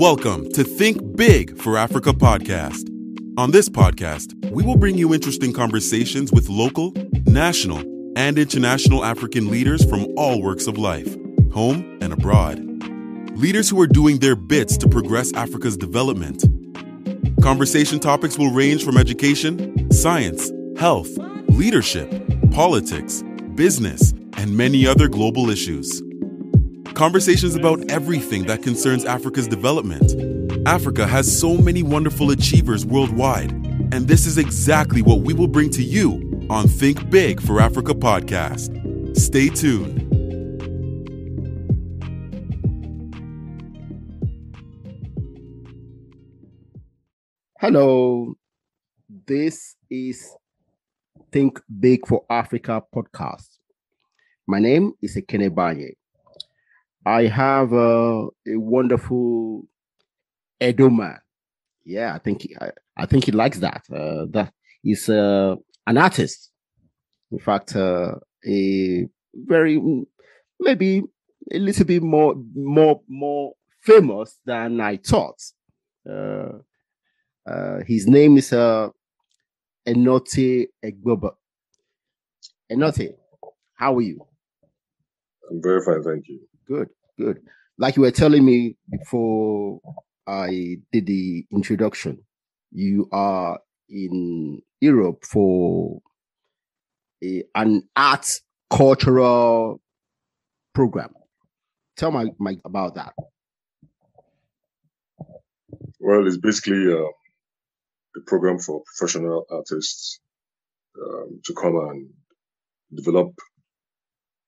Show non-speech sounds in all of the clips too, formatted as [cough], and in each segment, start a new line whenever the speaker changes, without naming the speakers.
Welcome to Think Big for Africa podcast. On this podcast, we will bring you interesting conversations with local, national, and international African leaders from all works of life, home and abroad. Leaders who are doing their bits to progress Africa's development. Conversation topics will range from education, science, health, leadership, politics, business, and many other global issues. Conversations about everything that concerns Africa's development. Africa has so many wonderful achievers worldwide, and this is exactly what we will bring to you on Think Big for Africa podcast. Stay tuned.
Hello, this is Think Big for Africa podcast. My name is Ekene Banye. I have uh, a wonderful Edo man. Yeah, I think he, I, I think he likes that. Uh, that is uh, an artist. In fact, uh, a very maybe a little bit more more more famous than I thought. Uh, his name is uh, Enotie Ogbebor. Enotie, how are you?
I'm very fine, thank you.
Good, good. Like you were telling me before I did the introduction, you are in Europe for a, an art cultural program. Tell me about that.
Well, it's basically uh, a program for professional artists um, to come and develop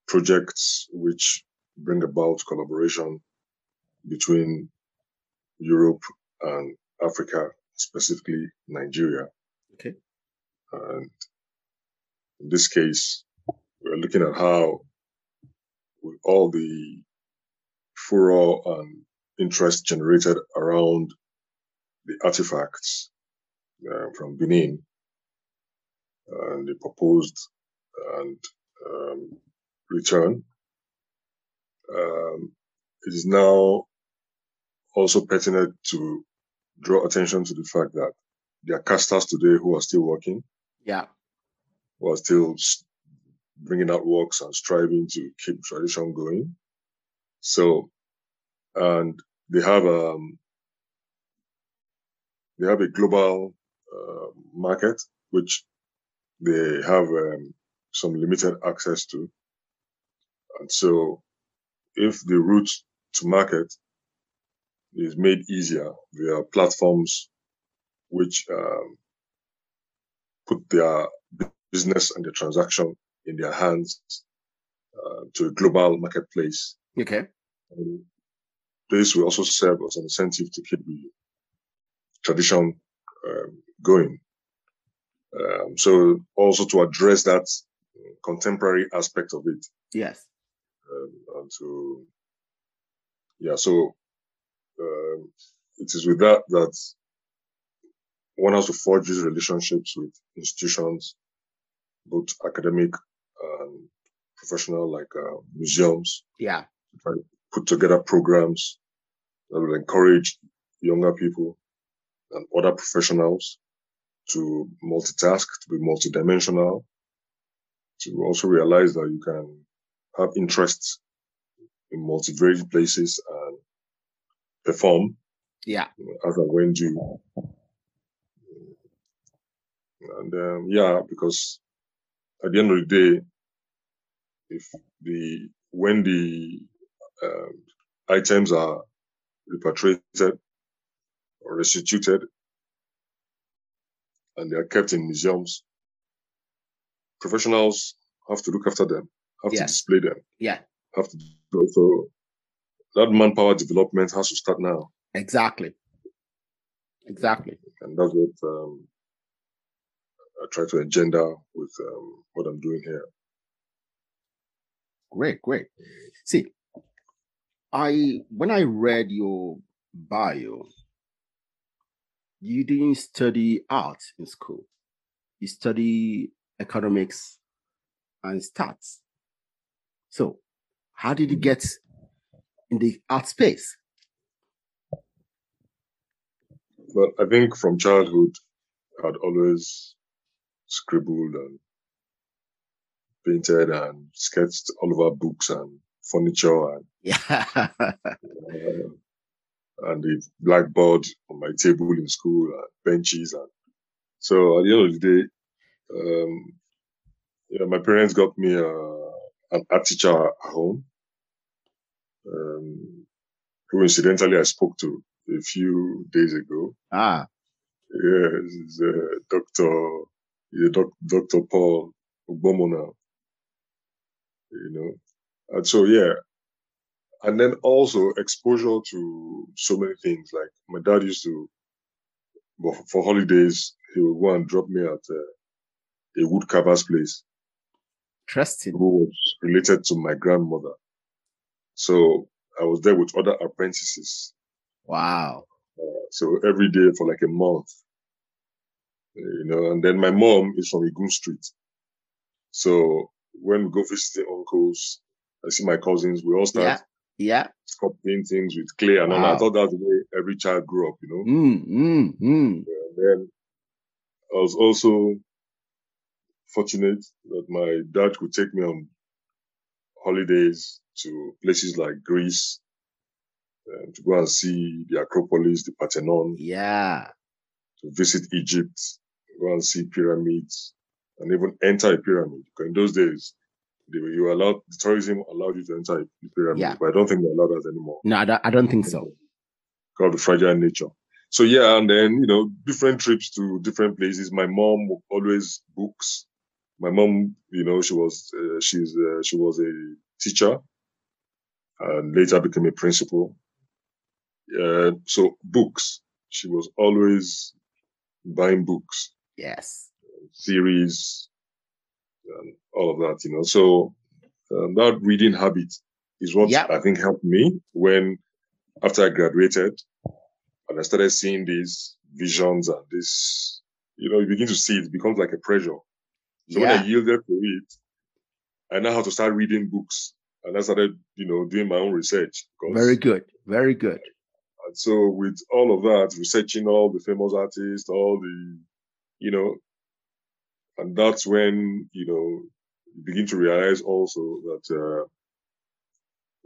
projects which bring about collaboration between Europe and Africa, specifically Nigeria.
Okay.
And in this case, we're looking at how, with all the furor and interest generated around the artifacts uh, from Benin and the proposed and um, return um, it is now also pertinent to draw attention to the fact that there are casters today who are still working.
Yeah.
Who are still bringing out works and striving to keep tradition going. So, and they have um, they have a global market which they have um, some limited access to, and so if the route to market is made easier via platforms which um, put their business and the transaction in their hands uh, to a global marketplace.
Okay.
And this will also serve as an incentive to keep the tradition um, going. Um, so also to address that contemporary aspect of it.
Yes
um, and to yeah so um, it is with that that one has to forge these relationships with institutions both academic and professional like uh, museums
yeah
try to put together programs that will encourage younger people and other professionals to multitask to be multidimensional to also realize that you can have interests in multivariate places and perform.
Yeah.
As I went to. And um, yeah, because at the end of the day, if the when the um, items are repatriated or restituted and they are kept in museums, professionals have to look after them have to display them.
Yeah.
Have to do so. That manpower development has to start now.
Exactly. Exactly.
And that's what um, I try to agenda with um, what I'm doing here.
Great, great. See, I when I read your bio, you didn't study art in school. you study economics and stats. So, how did you get in the art space?
Well, I think from childhood, I'd always scribbled and painted and sketched all over books and furniture and [laughs]
Yeah.
uh, and the blackboard on my table in school and benches and so at the end of the day, um, you know, my parents got me uh, an art teacher at home, um, who incidentally I spoke to a few days ago.
ah,
Yeah, he's uh, Doctor, he's doc, Doctor Paul Ogbomona, you know. And so, yeah. And then also exposure to so many things. Like my dad used to, well, for holidays, he would go and drop me at uh, a woodcarver's place
interesting.
who was related to my grandmother. So I was there with other apprentices.
Wow.
Uh, so every day for like a month, you know, and then my mom is from Igun Street. So when we go visiting uncles, I see my cousins, we all start
Yeah. Yeah.
sculpting things with clay and all. I thought that's the way every child grew up, you know.
Mm, mm, mm.
And then I was also fortunate that my dad could take me on holidays to places like Greece um, to go and see the Acropolis, the Parthenon,
Yeah.
to visit Egypt, go and see pyramids, and even enter a pyramid. Because in those days, you were allowed, the tourism allowed you to enter the pyramid,
Yeah.
but I don't think they allow that anymore.
No, I don't, I don't think so.
Called the fragile nature. So yeah, and then, you know, different trips to different places. My mom always books. My mom, you know, she was, uh, she's, uh, she was a teacher and later became a principal. Uh, so books, she was always buying books
Yes.
series and all of that, you know. So um, that reading habit is what
Yeah.
I think helped me when after I graduated and I started seeing these visions and this, you know, you begin to see it, becomes like a pressure. So when I
Yeah.
yielded to it, I know how to start reading books and I started, you know, doing my own research.
Very good. Very good.
and so with all of that, researching all the famous artists, all the, you know, and that's when, you know, you begin to realize also that uh,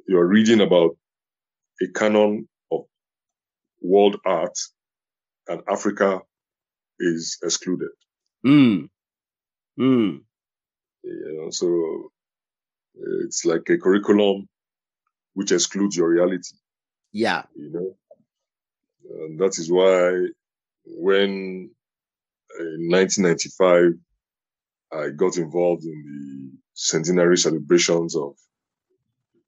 you're reading about a canon of world art and Africa is excluded.
Mm. Mm.
You know, so it's like a curriculum which excludes your reality.
Yeah.
you know. And that is why when in 1995 I got involved in the centenary celebrations of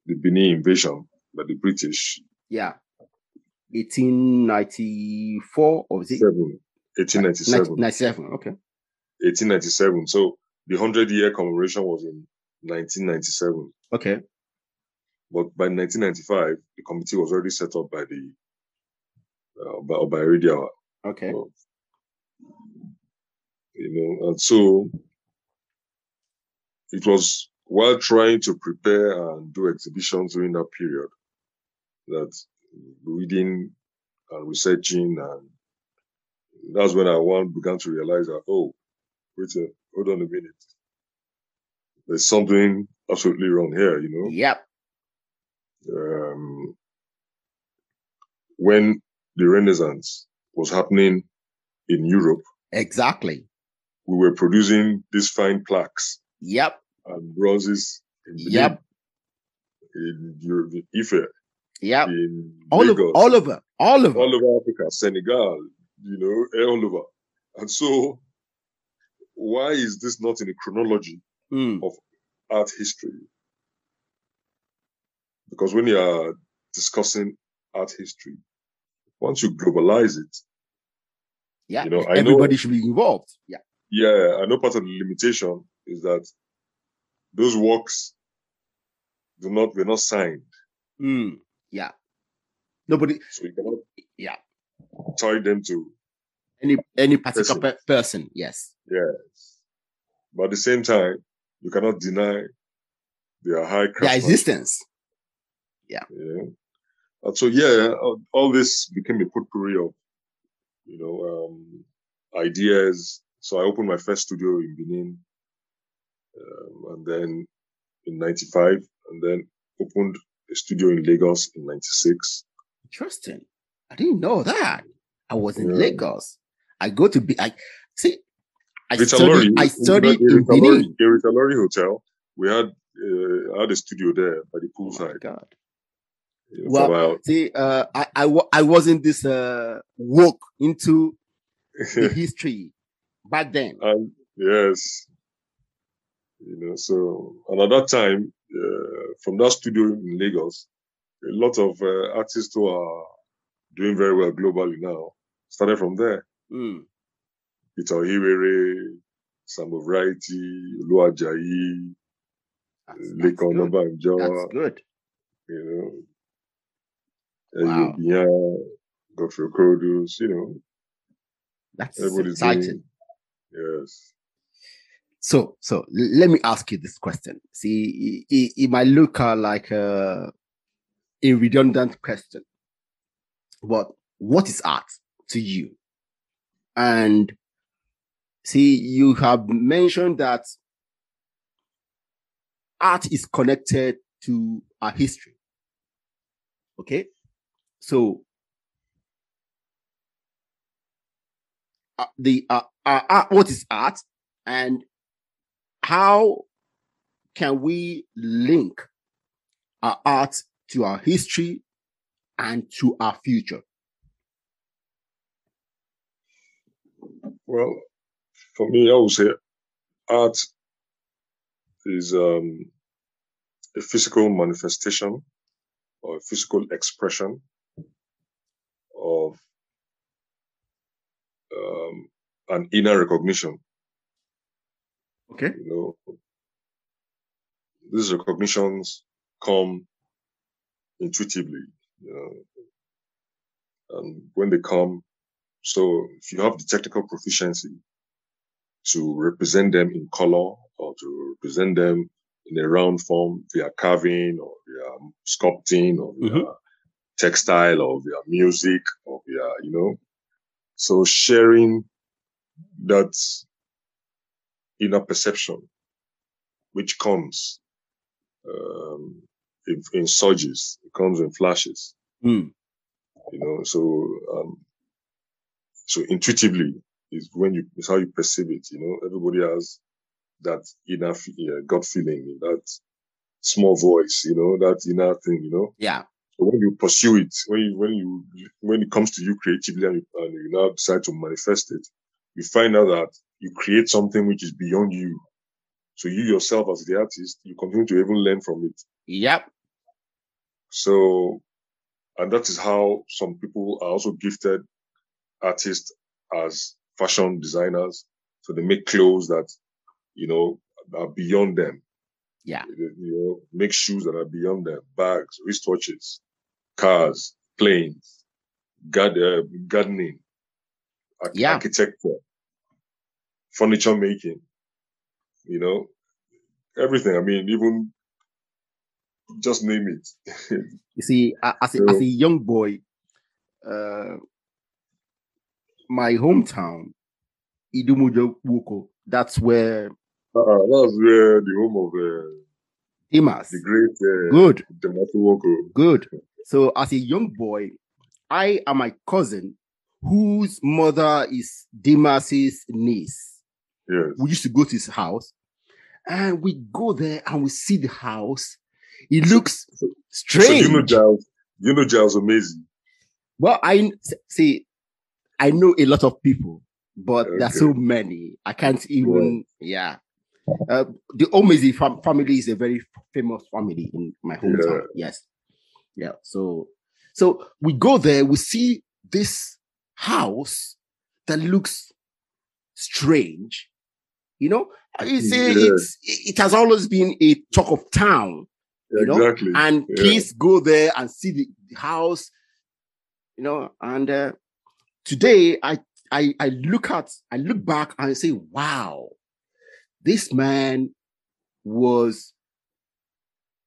the Benin invasion by the British,
Yeah. 1894 or it?
seven, 1897,
97. Okay.
1897. So the 100 year commemoration was in 1997.
Okay.
But by 1995, the committee was already set up by the uh, by, by Radio
Okay.
you know, and so it was while trying to prepare and do exhibitions during that period that reading and researching and that's when I one began to realize that oh wait a hold on a minute there's something absolutely wrong here you know
Yep.
um, when the Renaissance was happening in Europe
Exactly.
we were producing these fine plaques
Yep.
and bronzes in
Yep.
in Europe, Ife,
Yep.
in
All over,
Lagos,
all over, all over.
all over Africa, Senegal, you know, all over. And so, why is this not in the chronology
Mm.
art history? Because when you are discussing art history, once you globalize it,
Yeah.
You know, I know-
Everybody should be involved. Yeah.
yeah, I know part of the limitation is that those works do not were not signed,
Mm. Yeah. Nobody.
so you cannot
Yeah.
tie them to
any any particular person. person. Yes.
Yes. But at the same time, you cannot deny their high
their existence. Yeah.
Yeah. And so yeah, all this became a potpourri of, you know, um, ideas. So I opened my first studio in Benin, um, and then in '95, and then opened a studio in Lagos in '96.
Interesting. I didn't know that. I was in yeah. Lagos. I go to be. I see. I Rita studied. Lori, I studied in, in Benin.
Rita Lori Hotel. We had uh, had a studio there by the poolside. Oh
God. well, see, uh, I, I, I wasn't this uh, woke into the [laughs] history back then.
And yes, you know. So, and at that time, uh, from that studio in Lagos, a lot of uh, artists who are doing very well globally now started from there. Mm. Peter Ohiwere, Sam Ovraiti, Luajayi, Lekan Onabanjo.
That's good.
You know, wow. Eyobian, Godfrey Okorodudu, you know.
That's everybody's exciting.
Doing, yes.
So, so let me ask you this question. See, it, it might look uh, like a, a redundant question, but what is art to you? And see, you have mentioned that art is connected to our history. Okay. So uh, the uh, uh, what is art and how can we link our art to our history and to our future?
Well, for me, I would say art is um, a physical manifestation or a physical expression of um, an inner recognition.
Okay.
You know, these recognitions come intuitively, you know, and when they come, so if you have the technical proficiency to represent them in color or to represent them in a round form via carving or via sculpting or via mm-hmm. textile or via music or via, you know, so sharing that inner perception, which comes um, in, in, surges, it comes in flashes. Mm. You know, so um, so intuitively is when you is how you perceive it. You know, everybody has that inner uh, gut feeling, that small voice. You know, that inner thing. You know.
Yeah.
So when you pursue it, when you, when you when it comes to you creatively, and you, and you now decide to manifest it, you find out that you create something which is beyond you. So you yourself as the artist, you continue to even learn from it.
Yep.
So, and that is how some people are also gifted artists as fashion designers. So they make clothes that, you know, are beyond them.
Yeah.
You know, make shoes that are beyond them, bags, wristwatches, cars, planes, uh, gardening, yeah. architecture, furniture making, you know, everything. I mean, even just name it. [laughs]
you see, as a, as a young boy, uh, my hometown, Idumuja Wuko, that's where.
Uh, that's where the home of uh,
Demas.
The great. Uh,
Good.
Wuko.
Good. So, as a young boy, I and my cousin, whose mother is Demas's niece,
yes.
we used to go to his house and we go there and we see the house. It looks strange. So
you know Giles, you know Giles amazing.
Well, I see I know a lot of people, but okay. there's so many. I can't even, yeah. Uh, the Omezi fam- family is a very famous family in my hometown. Yeah. Yes. Yeah. So, so we go there, we see this house that looks strange. You know, you say yeah. it's, it has always been a talk of town. You know,
exactly.
and yeah. kids go there and see the, the house, you know, and uh, today I I I look at I look back and I say, wow, this man was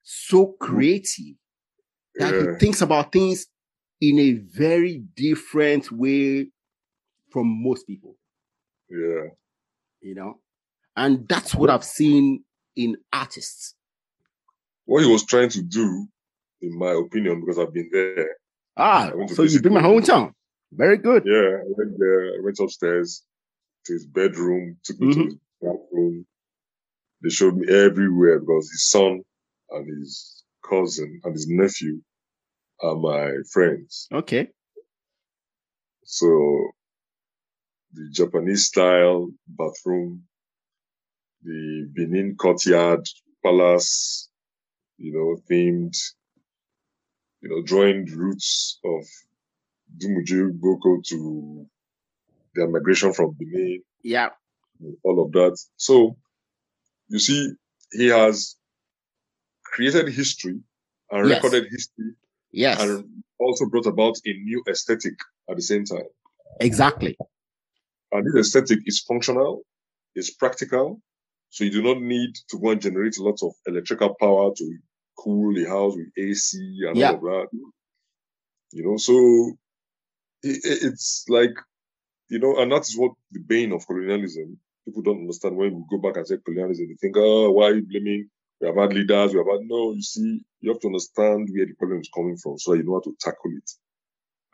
so creative that
Yeah.
he thinks about things in a very different way from most people,
Yeah.
you know. And that's what I've seen in artists.
What he was trying to do, in my opinion, because I've been there.
Ah,
I went to
so you
visit
bring my hometown. Very good.
Yeah, I went there. I went upstairs to his bedroom, took me
Mhm.
to his bathroom. They showed me everywhere because his son and his cousin and his nephew are my friends.
Okay.
So the Japanese style bathroom, the Benin courtyard palace, you know, themed, you know, drawing roots of Dumuju Boko to their migration from Benin,
Yeah.
all of that. So you see, he has created history and
Yes.
recorded history
Yes.
and also brought about a new aesthetic at the same time.
Exactly.
And this aesthetic is functional, it's practical, so you do not need to go and generate a lot of electrical power to cool the house with AC and
Yeah.
all of that. You know, so it, it- it's like, you know, and that is what the bane of colonialism. People don't understand when we go back and say colonialism. They think, oh, why are you blaming? We have had leaders. We have had no. You see, you have to understand where the problem is coming from, so that you know how to tackle it.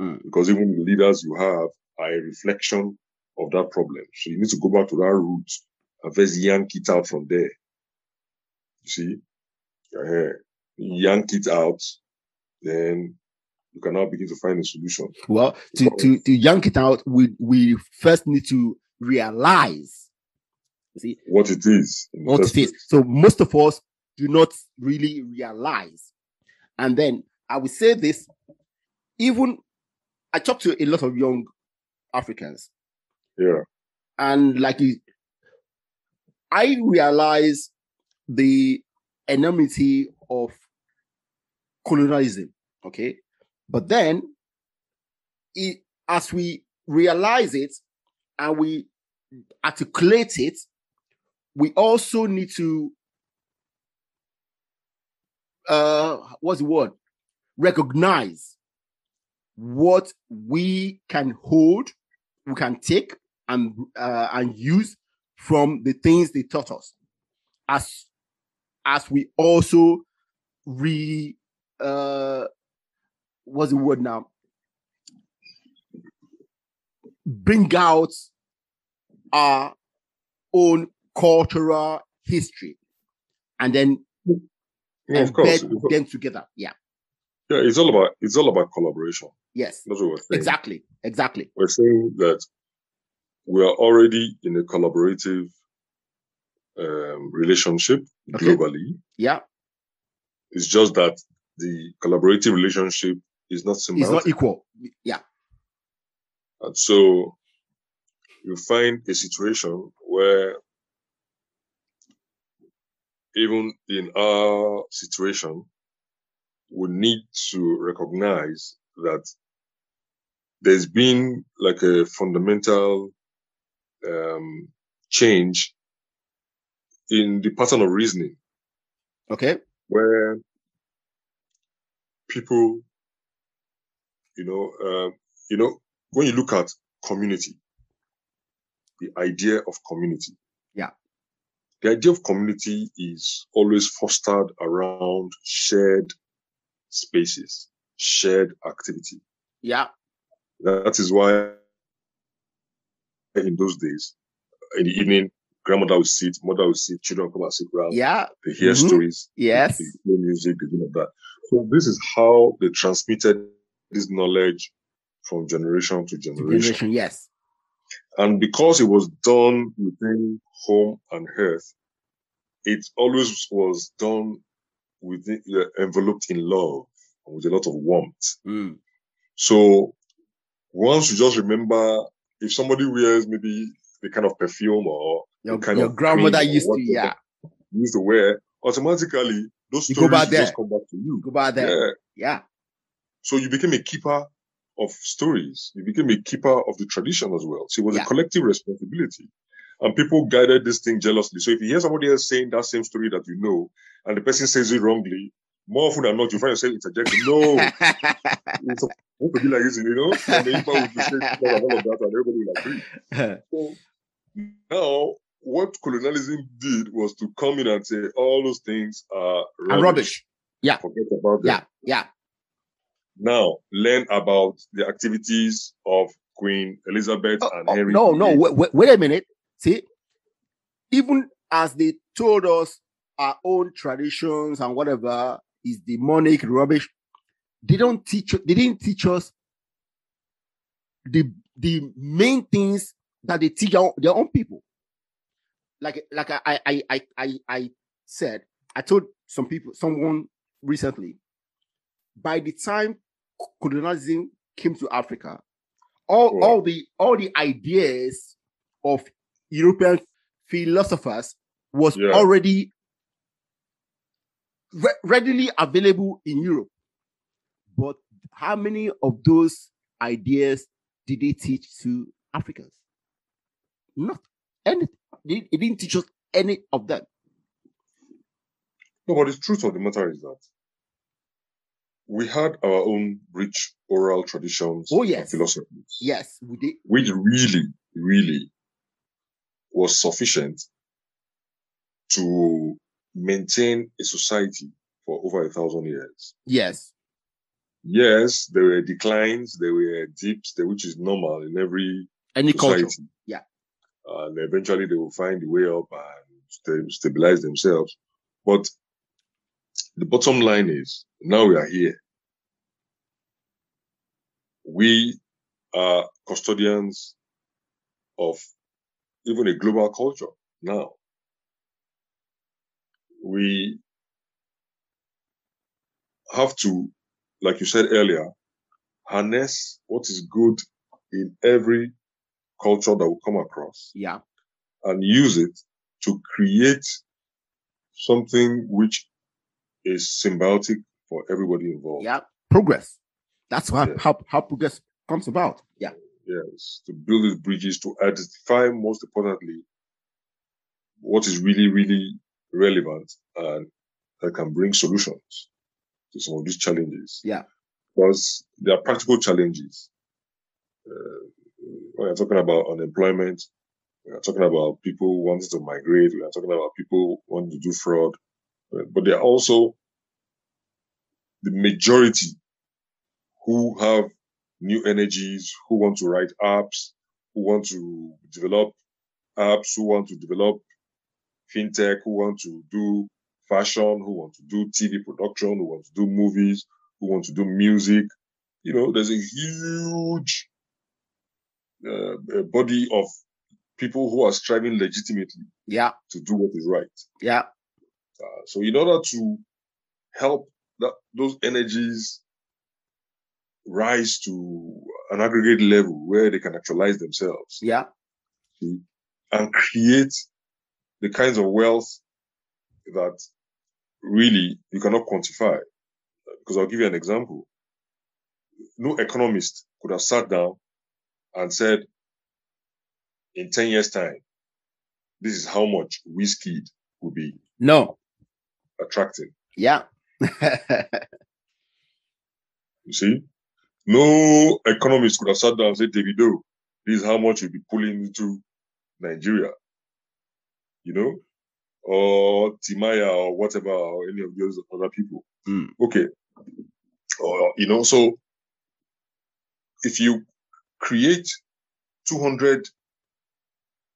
Mm.
Because even the leaders you have are a reflection of that problem. So you need to go back to that root and first yank it out from there. You see, uh, yank it out, then you can now begin to find a solution.
Well, to, to, to yank it out, we, we first need to realize you see,
What it is.
what it is. So most of us do not really realize. And then I will say this, even I talk to a lot of young Africans,
Yeah.
and like you- I realize the enormity of colonialism. Okay, but then it, as we realize it and we articulate it, we also need to uh what's the word? Recognize what we can hold, we can take and uh, and use from the things they taught us, as as we also re uh what's the word now? Bring out our own cultural history and then
Yeah, of course.
them together. Yeah.
Yeah, it's all about it's all about collaboration.
Yes.
That's what we're saying.
Exactly. Exactly.
We're saying that we are already in a collaborative um, relationship
Okay.
globally.
Yeah.
It's just that the collaborative relationship is not
It's not equal. Yeah.
And so you find a situation where even in our situation, we need to recognize that there's been like a fundamental um, change in the pattern of reasoning
Okay.
where people, you know, uh, you know, when you look at community, the idea of community.
Yeah.
The idea of community is always fostered around shared spaces, shared activity.
Yeah.
That is why in those days, in the evening, grandmother would sit, mother would sit, children come and sit around.
Yeah.
They hear
Mhm.
stories.
Yes.
They play music, they do all that. So this is how they transmitted this knowledge from generation to generation.
Generation. Yes.
And because it was done within home and hearth, it always was done within uh, enveloped in love and with a lot of warmth.
Mm.
So once you just remember if somebody wears maybe the kind of perfume or
Your,
kind
your
of
grandmother used to. Yeah.
used to wear, automatically those
You go
stories
back
just come back to you.
Go back there.
Yeah.
Yeah.
So you became a keeper of stories. You became a keeper of the tradition as well. So it was
Yeah.
a collective responsibility. And people guided this thing jealously. So if you hear somebody else saying that same story that you know, and the person says it wrongly, more often than not, you find yourself interjecting, no, [laughs] it's supposed to be like this, you know? And the impact will be and all of that, and everybody will agree. [laughs] So now, what colonialism did was to come in and say all those things are rubbish.
rubbish. Yeah.
Forget about them.
Yeah, yeah.
Now, learn about the activities of Queen Elizabeth
Oh,
and
oh,
Henry.
no, no, wait, wait a minute. See, even as they told us our own traditions and whatever is demonic rubbish, they don't teach. They didn't teach us the the main things that they teach our, their own people. Like like I I I I I said, I told some people, someone recently. By the time colonialism came to Africa, all
Yeah.
all the all the ideas of European philosophers was
Yeah.
already re- readily available in Europe. But how many of those ideas did they teach to Africans? Not anything. They, they didn't teach us any of that.
No, but the truth of the matter is that we had our own rich oral traditions
Oh,
and
yes.
philosophies,
Yes, we did.
which really, really was sufficient to maintain a society for over a thousand years.
Yes,
Yes, there were declines, there were dips, which is normal in every
any
society.
culture. Yeah.
And eventually they will find the way up and sta- stabilize themselves. But the bottom line is now we are here. We are custodians of even a global culture now. We have to, like you said earlier, harness what is good in every culture that we come across
Yeah,
and use it to create something which is symbiotic for everybody involved.
yeah. Progress. That's how,
Yeah.
how, how progress comes about. Yeah.
Yes, to build these bridges, to identify most importantly what is really, really relevant and that can bring solutions to some of these challenges.
Yeah.
Because there are practical challenges. Uh, when you're talking about unemployment, we are talking about people wanting to migrate, we are talking about people wanting to do fraud, but but there are also the majority who have new energies, who want to write apps, who want to develop apps, who want to develop fintech, who want to do fashion, who want to do TV production, who want to do movies, who want to do music. You know, there's a huge uh, body of people who are striving legitimately
Yeah.
to do what is right.
Yeah.
Uh, so in order to help that, those energies rise to an aggregate level where they can actualize themselves
Yeah.
and create the kinds of wealth that really you cannot quantify. Because I'll give you an example. No economist could have sat down and said, in 10 years' time, this is how much Wizkid will be
No.
attracting.
Yeah. [laughs]
You see? No economist could have sat down and said, Davido, this is how much you'll be pulling into Nigeria. You know? Or Timaya or whatever, or any of those other people.
Mm.
Okay. Or, you know, so if you create 200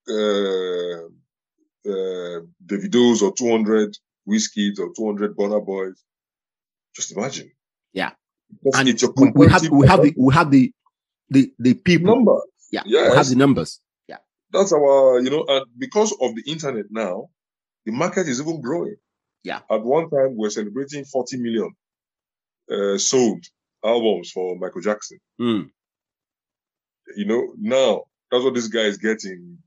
uh, uh, Davidos or 200 Wizkids or 200 Burna Boys, just imagine.
Yeah.
Because
and
it's your
we, we have we have the we have the the the people.
number.
Yeah. We have the numbers.
That's our, you know, and because of the internet now, the market is even growing.
Yeah.
At one time, we're celebrating 40 million uh, sold albums for Michael Jackson.
Mm.
You know, now that's what this guy is getting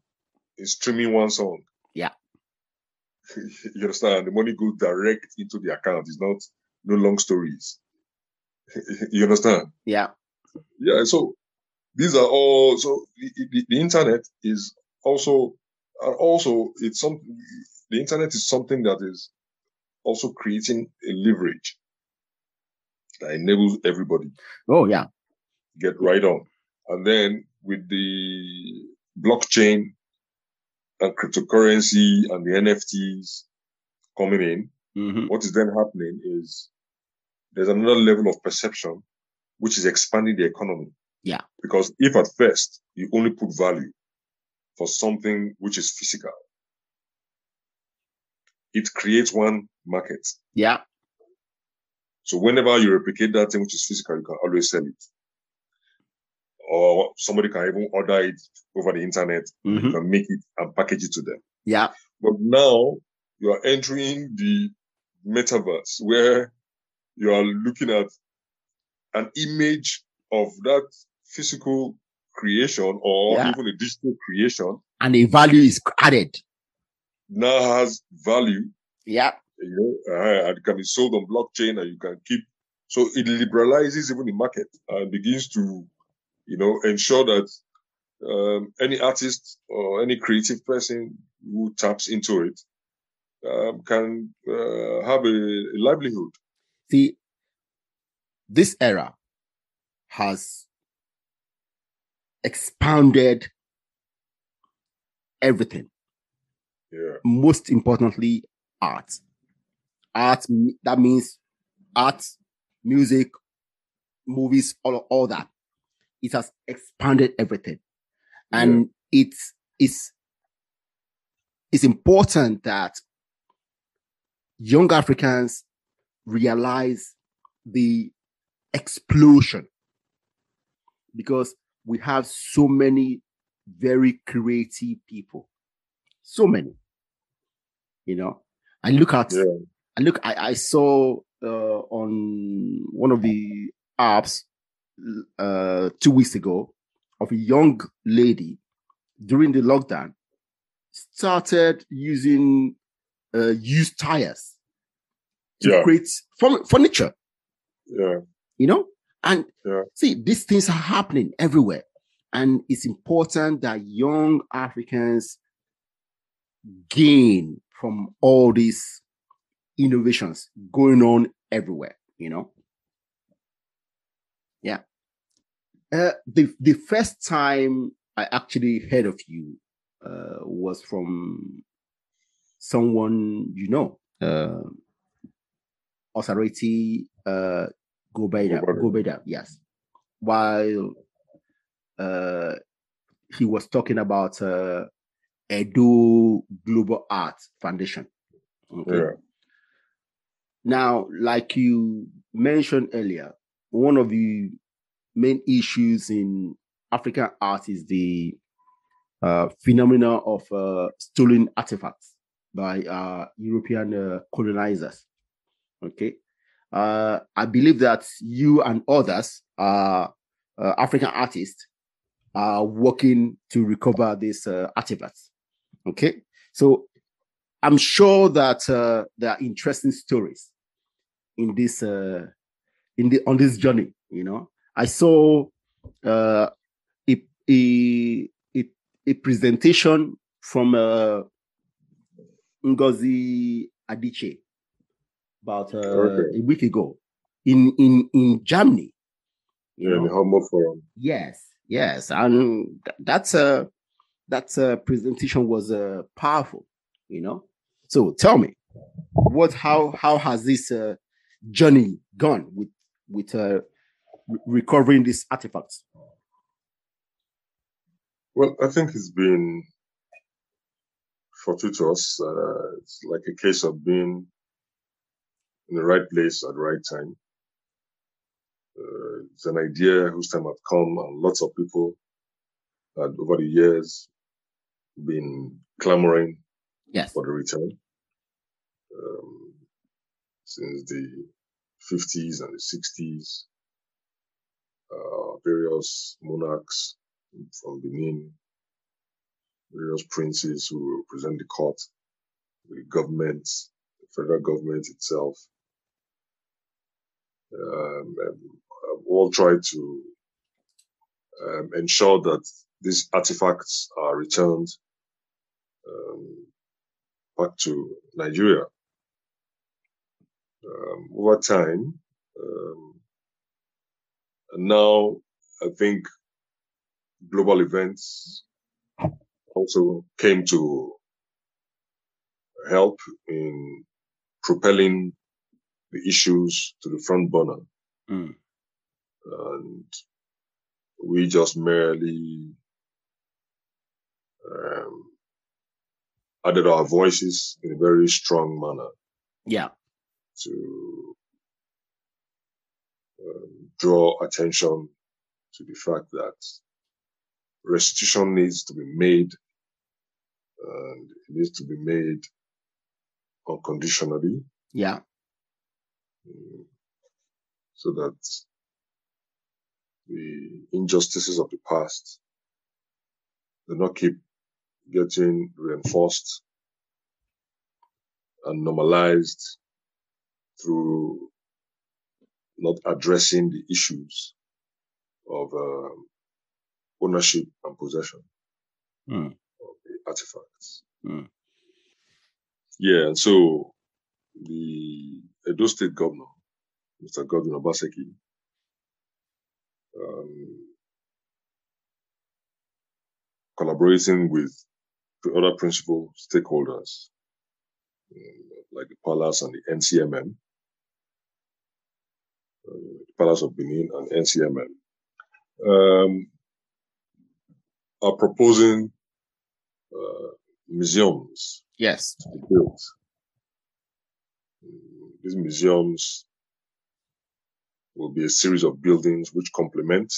in streaming one song.
Yeah. [laughs]
you understand? The money goes direct into the account. It's not no long stories. [laughs] you understand?
Yeah.
yeah. So these are all. So the, the, internet is also also it's something. The internet is something that is also creating a leverage that enables everybody.
Oh yeah.
Get right on, and then with the blockchain and cryptocurrency and the NFTs coming in,
Mhm.
what is then happening is there's another level of perception which is expanding the economy.
Yeah.
Because if at first you only put value for something which is physical, it creates one market.
Yeah.
So whenever you replicate that thing which is physical, you can always sell it. Or somebody can even order it over the internet. You
Mhm.
can make it and package it to them.
Yeah.
But now you are entering the metaverse where you are looking at an image of that physical creation or
Yeah.
even a digital creation
And a value is added.
now has value,
Yeah.
you know, uh, and can be sold on blockchain and you can keep. So it liberalizes even the market and begins to, you know, ensure that um, any artist or any creative person who taps into it um, can uh, have a, a livelihood.
See, this era has expounded everything.
Yeah,
Most importantly, art. Art, that means art, music, movies, all, all that. It has expanded everything. And it's, it's, it's important that young Africans realize the explosion because we have so many very creative people. So many. You know, I look at
yeah,
I look I, I saw uh, on one of the apps uh, two weeks ago of a young lady during the lockdown started using uh, used tires to
Yeah.
create furniture
yeah,
you know and
Yeah.
see these things are happening everywhere. And it's important that young africans gain from all these innovations going on everywhere you know? Yeah. Uh, the the first time i actually heard of you uh, was from someone you know uh Osareti uh Gobeda,
Gobeda.
Yes. While uh he was talking about uh Edo Global Art Foundation. Okay.
yeah,
Now, like you mentioned earlier, one of the main issues in African art is the uh, phenomena of uh, stolen artifacts by uh, European uh, colonizers. Okay. Uh, I believe that you and others, uh, uh, African artists, are working to recover these uh, artifacts. Okay. So I'm sure that uh, there are interesting stories in this uh, in the on this journey. You know, I saw a, a a presentation from Ngozi Adichie about uh,
Okay.
a week ago in in in Germany.
Yeah, the Humboldt Forum.
Yes, yes, and that's a that uh, presentation was uh, powerful. You know, so tell me, what how how has this uh, journey gone with with uh, re- recovering these artifacts?
Well, I think it's been fortuitous. Uh, it's like a case of being in the right place at the right time. Uh, it's an idea whose time had come, and lots of people had over the years been clamoring
Yes,
for the return um, since the 50s and the 60s. Uh, various monarchs from Benin, various princes who represent the court, the government, the federal government itself, um, um, have all tried to um, ensure that these artifacts are returned um, back to Nigeria. Um, over time, um, and now I think global events also came to help in propelling the issues to the front burner.
Mm.
And we just merely um, added our voices in a very strong manner
Yeah.
to um, draw attention to the fact that restitution needs to be made and it needs to be made unconditionally
Yeah.
Mm, so that the injustices of the past do not keep getting reinforced and normalized through not addressing the issues of um, ownership and possession
Mm.
of the artifacts.
Mm.
Yeah, and so the Edo State Governor, Mr. Godwin Obaseki, um, collaborating with the other principal stakeholders, um, like the Palace and the NCMM, uh, the Palace of Benin and NCMM, um, are proposing uh, museums
Yes.
to be built. These museums will be a series of buildings which complement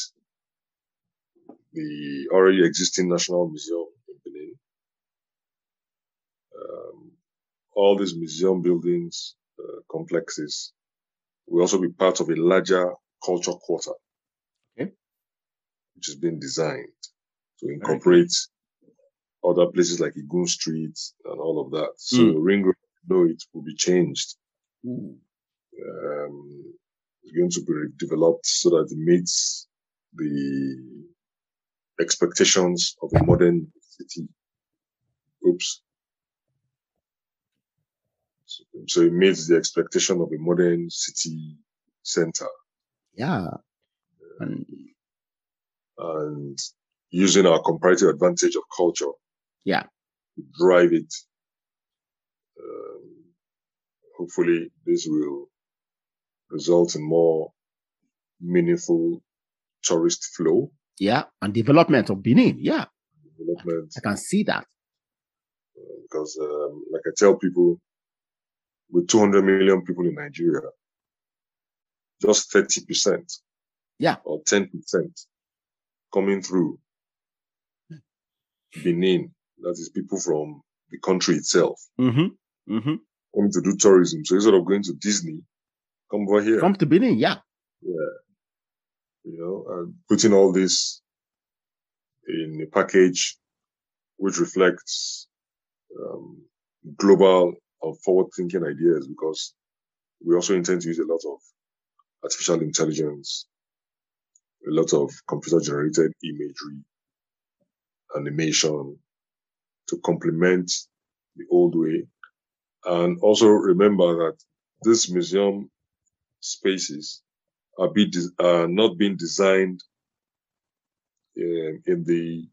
the already existing National Museum in Benin. Um, all these museum buildings, uh, complexes, will also be part of a larger culture quarter,
Okay.
which is being designed to incorporate other places like Igun Street and all of that. So
Mm.
Ring Road, no, it will be changed.
Ooh.
Um, it's going to be developed so that it meets the expectations of a modern city. Oops. So, so it meets the expectation of a modern city center
Yeah. And
and using our comparative advantage of culture.
Yeah.
To drive it. Um, hopefully this will result in more meaningful tourist flow
yeah, and development of Benin. Yeah,
development
I can see that.
uh, because um, like I tell people with 200 million people in Nigeria, just 30%
Yeah.
or 10% coming through Benin, that is people from the country itself
Mm-hmm. Mm-hmm.
to do tourism. So instead of going to Disney, come over here.
Come to Benin. Yeah.
Yeah. You know, and putting all this in a package which reflects um, global and forward thinking ideas because we also intend to use a lot of artificial intelligence, a lot of computer generated imagery, animation to complement the old way. And also remember that this museum spaces are, be de- are not being designed in, in the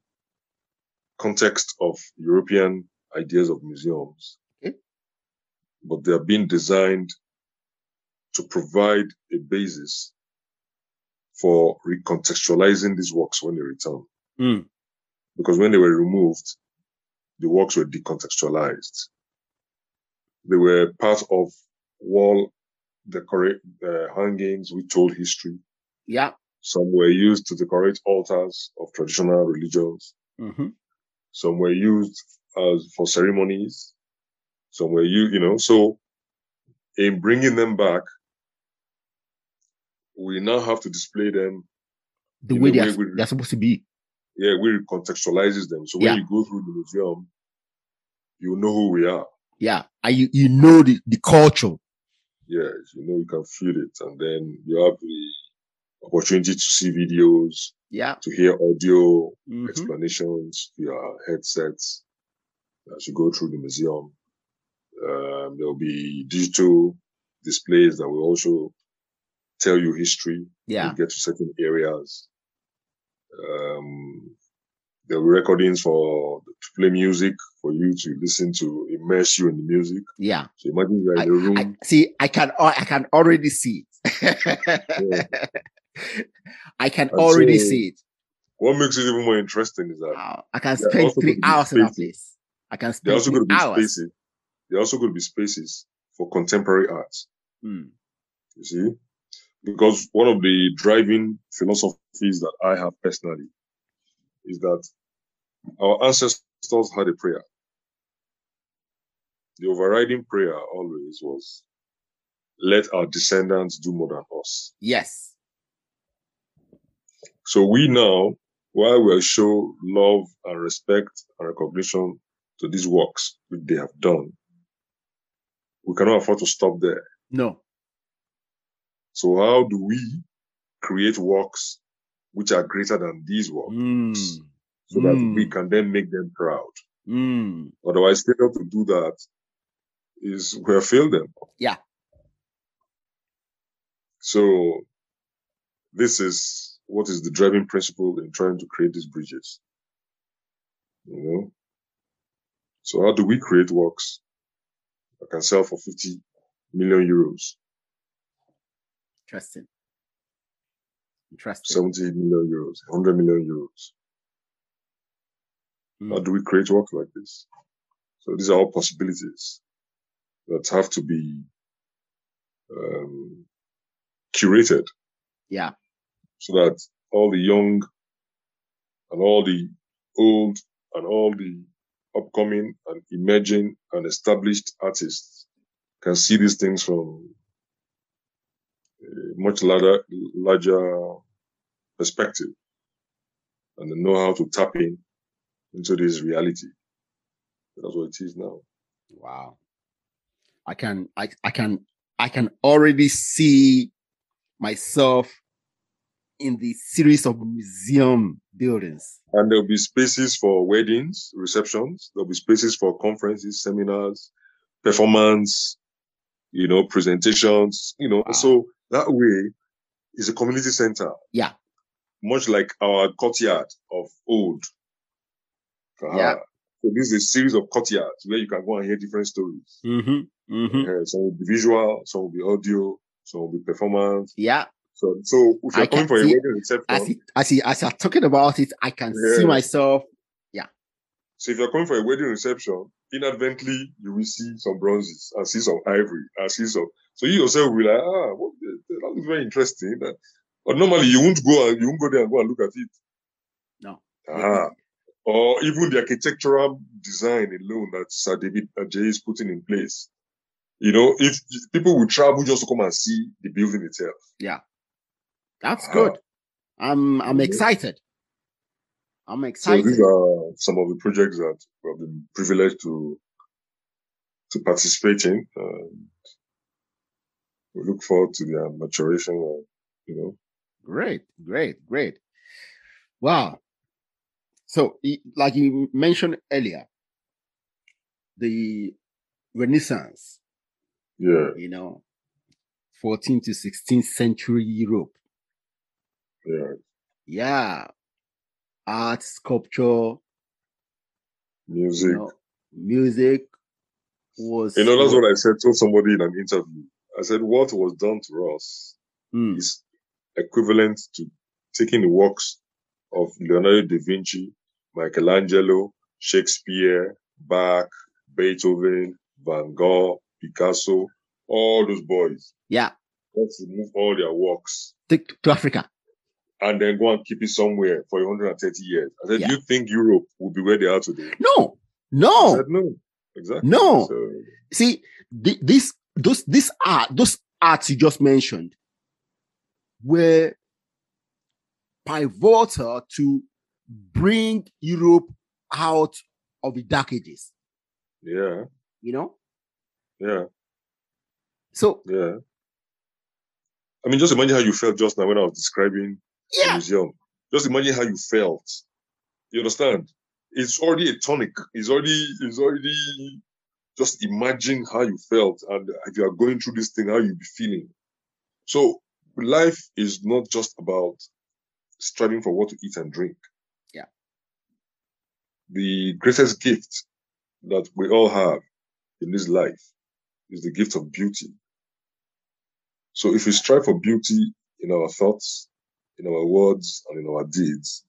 context of European ideas of museums,
Okay.
but they are being designed to provide a basis for recontextualizing these works when they return.
Mm.
Because when they were removed, the works were decontextualized. They were part of wall decorate uh, hangings which told history.
Yeah.
Some were used to decorate altars of traditional religions.
Mm-hmm.
Some were used as for ceremonies. Some were you, you know, so in bringing them back, we now have to display them.
The way
the
they're,
we-
they're supposed to be.
Yeah, we contextualizes them. So when
Yeah.
you go through the museum, you know who we are.
Yeah. And you, you know the, the culture.
Yes, you know, you can feel it. And then you have the opportunity to see videos,
Yeah.
to hear audio
Mhm.
explanations via headsets as you go through the museum. Um, there'll be digital displays that will also tell you history.
Yeah.
You get to certain areas. Um, there will be recordings for to play music for you to listen to, immerse you in the music.
Yeah.
So imagine you're in a room.
I, see, I can I can already see it. [laughs] I can
And
already
so-
see it.
what makes it even more interesting is that
Wow. I can spend three hours in that place. I can spend
also
three
going to be
hours.
spaces. There are also going to be spaces for contemporary art.
Mm.
You see, because one of the driving philosophies that I have personally is that our ancestors had a prayer. The overriding prayer always was, "Let our descendants do more than us."
Yes.
So we now, while we show love and respect and recognition to these works which they have done, we cannot afford to stop there.
No.
So how do we create works which are greater than these works
Mm.
so that we
Mm.
can then make them proud?
Mm.
Otherwise, failure to do that is we have failed them.
Yeah.
So this is what is the driving principle in trying to create these bridges. You know? So how do we create works that can sell for 50 million euros,
Interesting. Interesting.
70 million euros, 100 million euros? How
Mm.
do we create work like this? So these are all possibilities that have to be um, curated
Yeah.
so that all the young and all the old and all the upcoming and emerging and established artists can see these things from a much larger, larger perspective and they know how to tap in into this reality. That's what it is now.
Wow. I can I, I can I can already see myself in the series of museum buildings.
And there'll be spaces for weddings, receptions. There'll be spaces for conferences, seminars, performance, you know, presentations, you know.
Wow.
So that way is a community center.
Yeah.
Much like our courtyard of old.
Yeah.
Ah, So this is a series of courtyards where you can go and hear different stories.
Mm-hmm. Mm-hmm.
Uh, some will be visual, some will be audio, some will be performance.
Yeah.
So, so if you're coming
can
for a wedding reception,
As it, as he, as you're talking about it, I can see myself. Yeah.
So if you're coming for a wedding reception, inadvertently you will see some bronzes and see some ivory and see some. So you yourself will be like, ah, what, that looks very interesting. But normally you won't go and you won't go there and go and look at it.
No.
Ah. Or even the architectural design alone that Sir David Adjaye is putting in place. You know, if people will travel just to come and see the building itself. Yeah.
That's
Ah.
good. I'm I'm excited. I'm excited.
So these are some of the projects that we have been privileged to to participate in. And we look forward to their maturation. And, you know,
Great, great, great. Wow. So, like you mentioned earlier, the Renaissance,
yeah,
you know, 14th to 16th century Europe.
yeah,
Yeah. Art, sculpture,
music.
you know, music was.
You know, that's what I said to somebody in an interview. I said, what was done to us
Mm,
is equivalent to taking the works of Leonardo da Vinci, Michelangelo, Shakespeare, Bach, Beethoven, Van Gogh, Picasso, all those boys.
yeah.
Let's remove all their works
Take to Africa.
and then go and keep it somewhere for 130 years. I said,
Yeah.
you think Europe will be where they are today?
No,
I
no.
said, no. Exactly.
No.
So,
See, th- this, those, this art, those arts you just mentioned were pivotal to bring Europe out of the dark ages,
yeah,
you know?
yeah,
So
yeah. I mean, just imagine how you felt just now when I was describing the
Yeah.
museum. Just imagine how you felt. You understand? It's already a tonic. It's already, it's already just imagine how you felt and if you are going through this thing, how you be feeling. So life is not just about striving for what to eat and drink.
Yeah.
The greatest gift that we all have in this life is the gift of beauty. So if we strive for beauty in our thoughts, in our words, and in our deeds,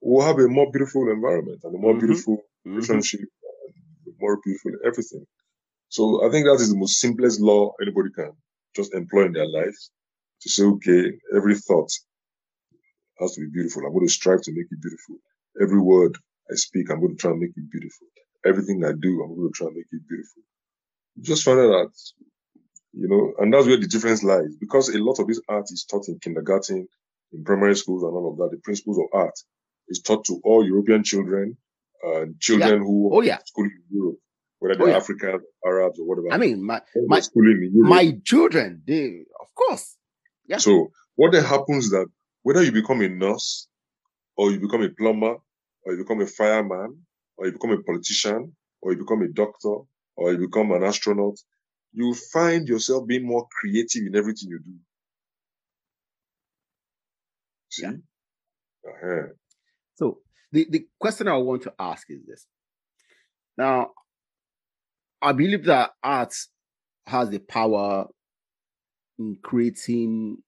we'll have a more beautiful environment and a more
Mhm.
beautiful
Mhm.
relationship, and more beautiful everything. So I think that is the most simplest law anybody can just employ in their lives to say, okay, every thought has to be beautiful. I'm going to strive to make it beautiful. Every word I speak, I'm going to try and make it beautiful. Everything I do, I'm going to try and make it beautiful. Just find out that, you know, and that's where the difference lies because a lot of this art is taught in kindergarten, in primary schools, and all of that. The principles of art is taught to all European children and children who
Oh, yeah.
school in Europe, whether
Oh,
they're
yeah.
Africans, Arabs, or whatever.
I mean, my my
schooling
my children, they of course. Yeah.
So what then happens that whether you become a nurse, or you become a plumber, or you become a fireman, or you become a politician, or you become a doctor, or you become an astronaut, you find yourself being more creative in everything you do. See?
Yeah.
Uh-huh.
So the, the question I want to ask is this. Now, I believe that art has the power in creating,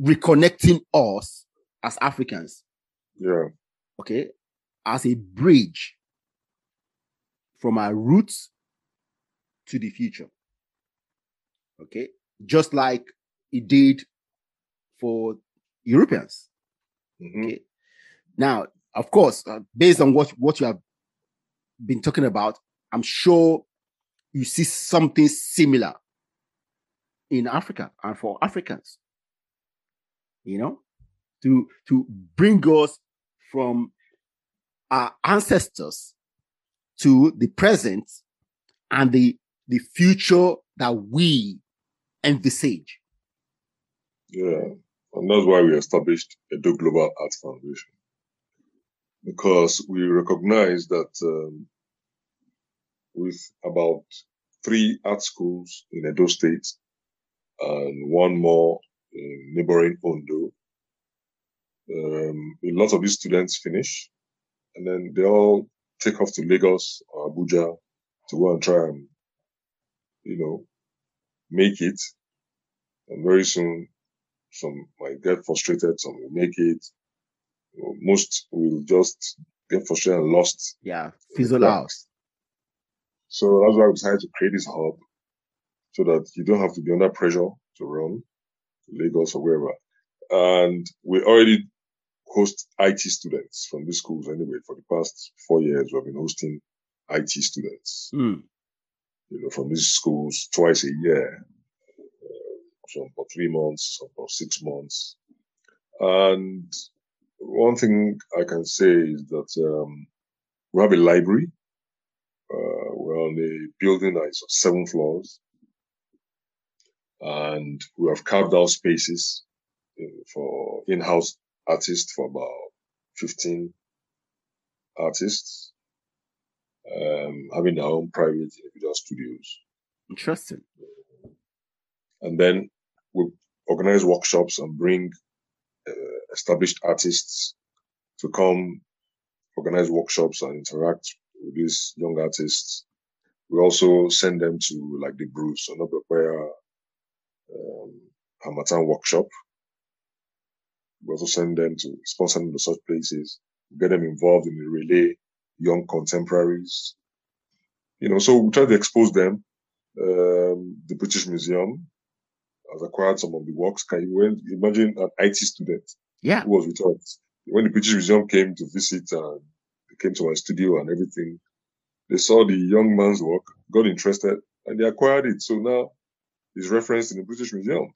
reconnecting us as Africans,
Yeah.
okay, as a bridge from our roots to the future. Okay, just like it did for Europeans.
Mhm.
Okay. Now, of course, uh, based on what what you have been talking about, I'm sure you see something similar in Africa and for Africans. You know, to to bring us from our ancestors to the present and the the future that we envisage.
Yeah. And that's why we established Edo Global Art Foundation. Because we recognize that um, with about three art schools in Edo State and one more in neighboring Ondo, um, a lot of these students finish and then they all take off to Lagos or Abuja to go and try and, you know, make it. And very soon some might get frustrated, some will make it. Most will just get frustrated and lost.
Yeah, fizzle out.
So that's why we decided to create this hub so that you don't have to be under pressure to run to Lagos or wherever. And we already host IT students from these schools anyway. For the past four years, we've been hosting IT students,
Mm,
you know, from these schools twice a year. some for three months, some for six months. And one thing I can say is that um, we have a library. Uh, we're on a building that is seven floors. And we have carved out spaces uh, for in-house artists for about 15 artists, um, having their own private individual studios.
interesting.
and then we organize workshops and bring uh, established artists to come organize workshops and interact with these young artists. We also send them to like the Bruce Onobrakpeya um, Harmattan workshop. We also send them to sponsor them to such places, get them involved in the Rele, young contemporaries. You know, so we try to expose them. Um, the British Museum has acquired some of the works. Can you imagine an IT student
Yeah,
who was with us when the British Museum came to visit and they came to my studio and everything? They saw the young man's work, got interested, and they acquired it. So now it's referenced in the British Museum.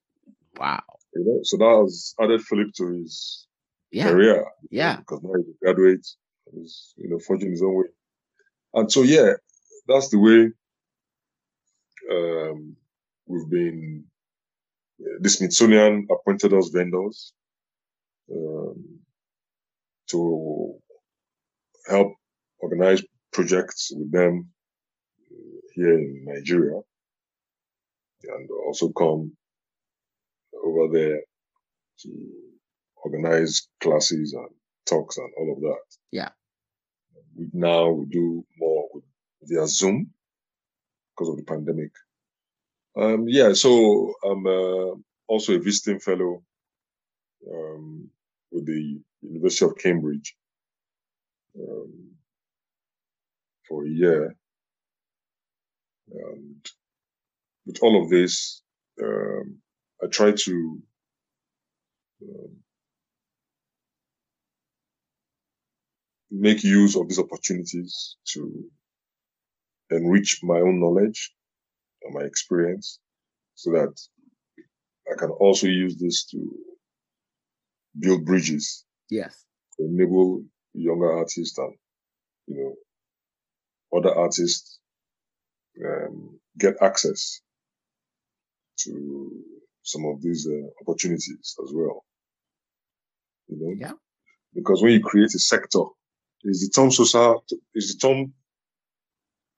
wow.
You know, so that has added fillip to his
Yeah,
career
yeah.
because now he's a graduate, he's you know forging his own way. And so yeah, that's the way um, we've been the Smithsonian appointed us vendors um, to help organize projects with them here in Nigeria and also come over there to organize classes and talks and all of that.
Yeah.
We, now we do more with, via Zoom because of the pandemic. Um, yeah, so I'm uh, also a visiting fellow um, with the University of Cambridge um, for a year. And with all of this, um, I try to um, make use of these opportunities to enrich my own knowledge and my experience so that I can also use this to build bridges.
Yes.
To enable younger artists and, you know, other artists um, get access to some of these uh, opportunities as well. You know?
Yeah.
Because when you create a sector, is the term social, is the term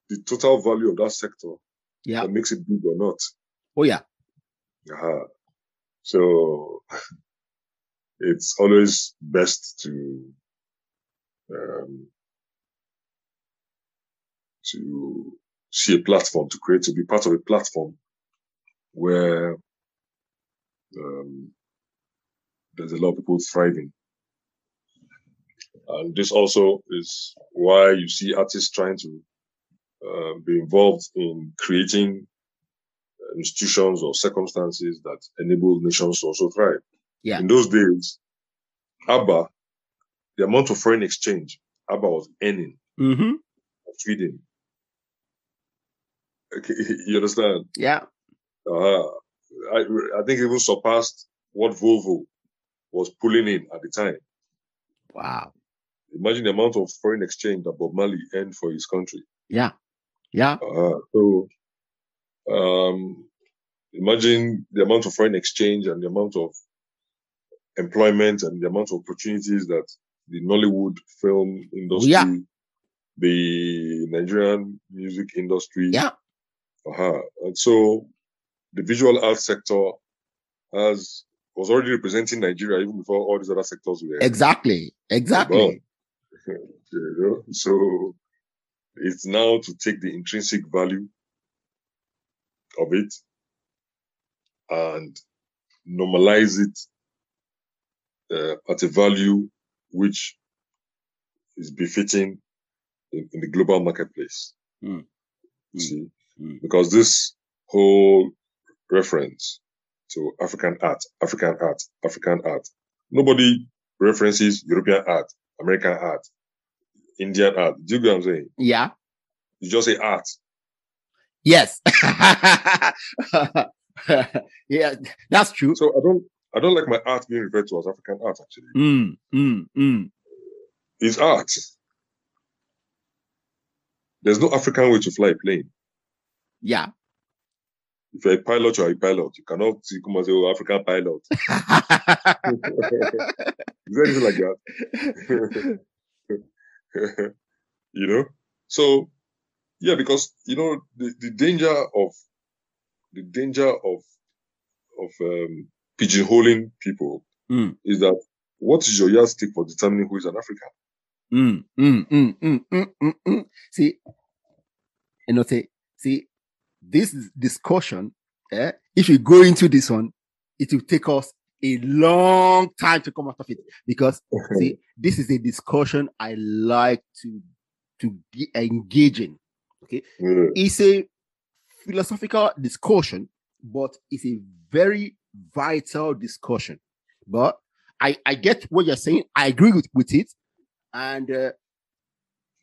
the total value of that sector
Yeah.
that makes it big or not.
Oh yeah.
Uh-huh. So [laughs] it's always best to um, to see a platform to create to be part of a platform where um, there's a lot of people thriving. And this also is why you see artists trying to uh, be involved in creating institutions or circumstances that enable nations to also thrive.
Yeah.
In those days, ABBA, the amount of foreign exchange ABBA was earning
Mm-hmm.
Sweden. Okay, [laughs] you understand?
Yeah.
Uh, I, I think it even surpassed what Volvo was pulling in at the time.
Wow.
Imagine the amount of foreign exchange that Bob Marley earned for his country.
Yeah. Yeah.
Uh, so, um, imagine the amount of foreign exchange and the amount of employment and the amount of opportunities that the Nollywood film industry,
Yeah.
the Nigerian music industry,
Yeah.
uh and so the visual arts sector has was already representing Nigeria even before all these other sectors were.
Exactly. Exactly. [laughs]
So it's now to take the intrinsic value of it and normalize it uh, at a value which is befitting in, in the global marketplace.
Mm.
See,
Mm.
because this whole reference to African art, African art, African art, nobody references European art, American art, Indian art. Do you get what I'm saying?
Yeah.
You just say art.
Yes. [laughs] yeah, that's true.
So I don't, I don't like my art being referred to as African art. Actually,
Mm, mm, mm.
it's art. There's no African way to fly a plane.
Yeah.
If you're a pilot, you're a pilot. You cannot see- come and say, "Oh, African pilot." Is there anything like that? [laughs] you know? So, yeah, because, you know, the, the danger of, the danger of, of, um, pigeonholing people
Mm.
is that what is your yardstick for determining who is an African?
Mm, mm, mm, mm, mm, mm, mm. See, you know, say, see, this discussion, eh, if we go into this one, it will take us a long time to come out of it because see, this is a discussion I like to to be engaging.
Yeah.
It's a philosophical discussion, but it's a very vital discussion. But I, I get what you're saying. I agree with, with it. And uh,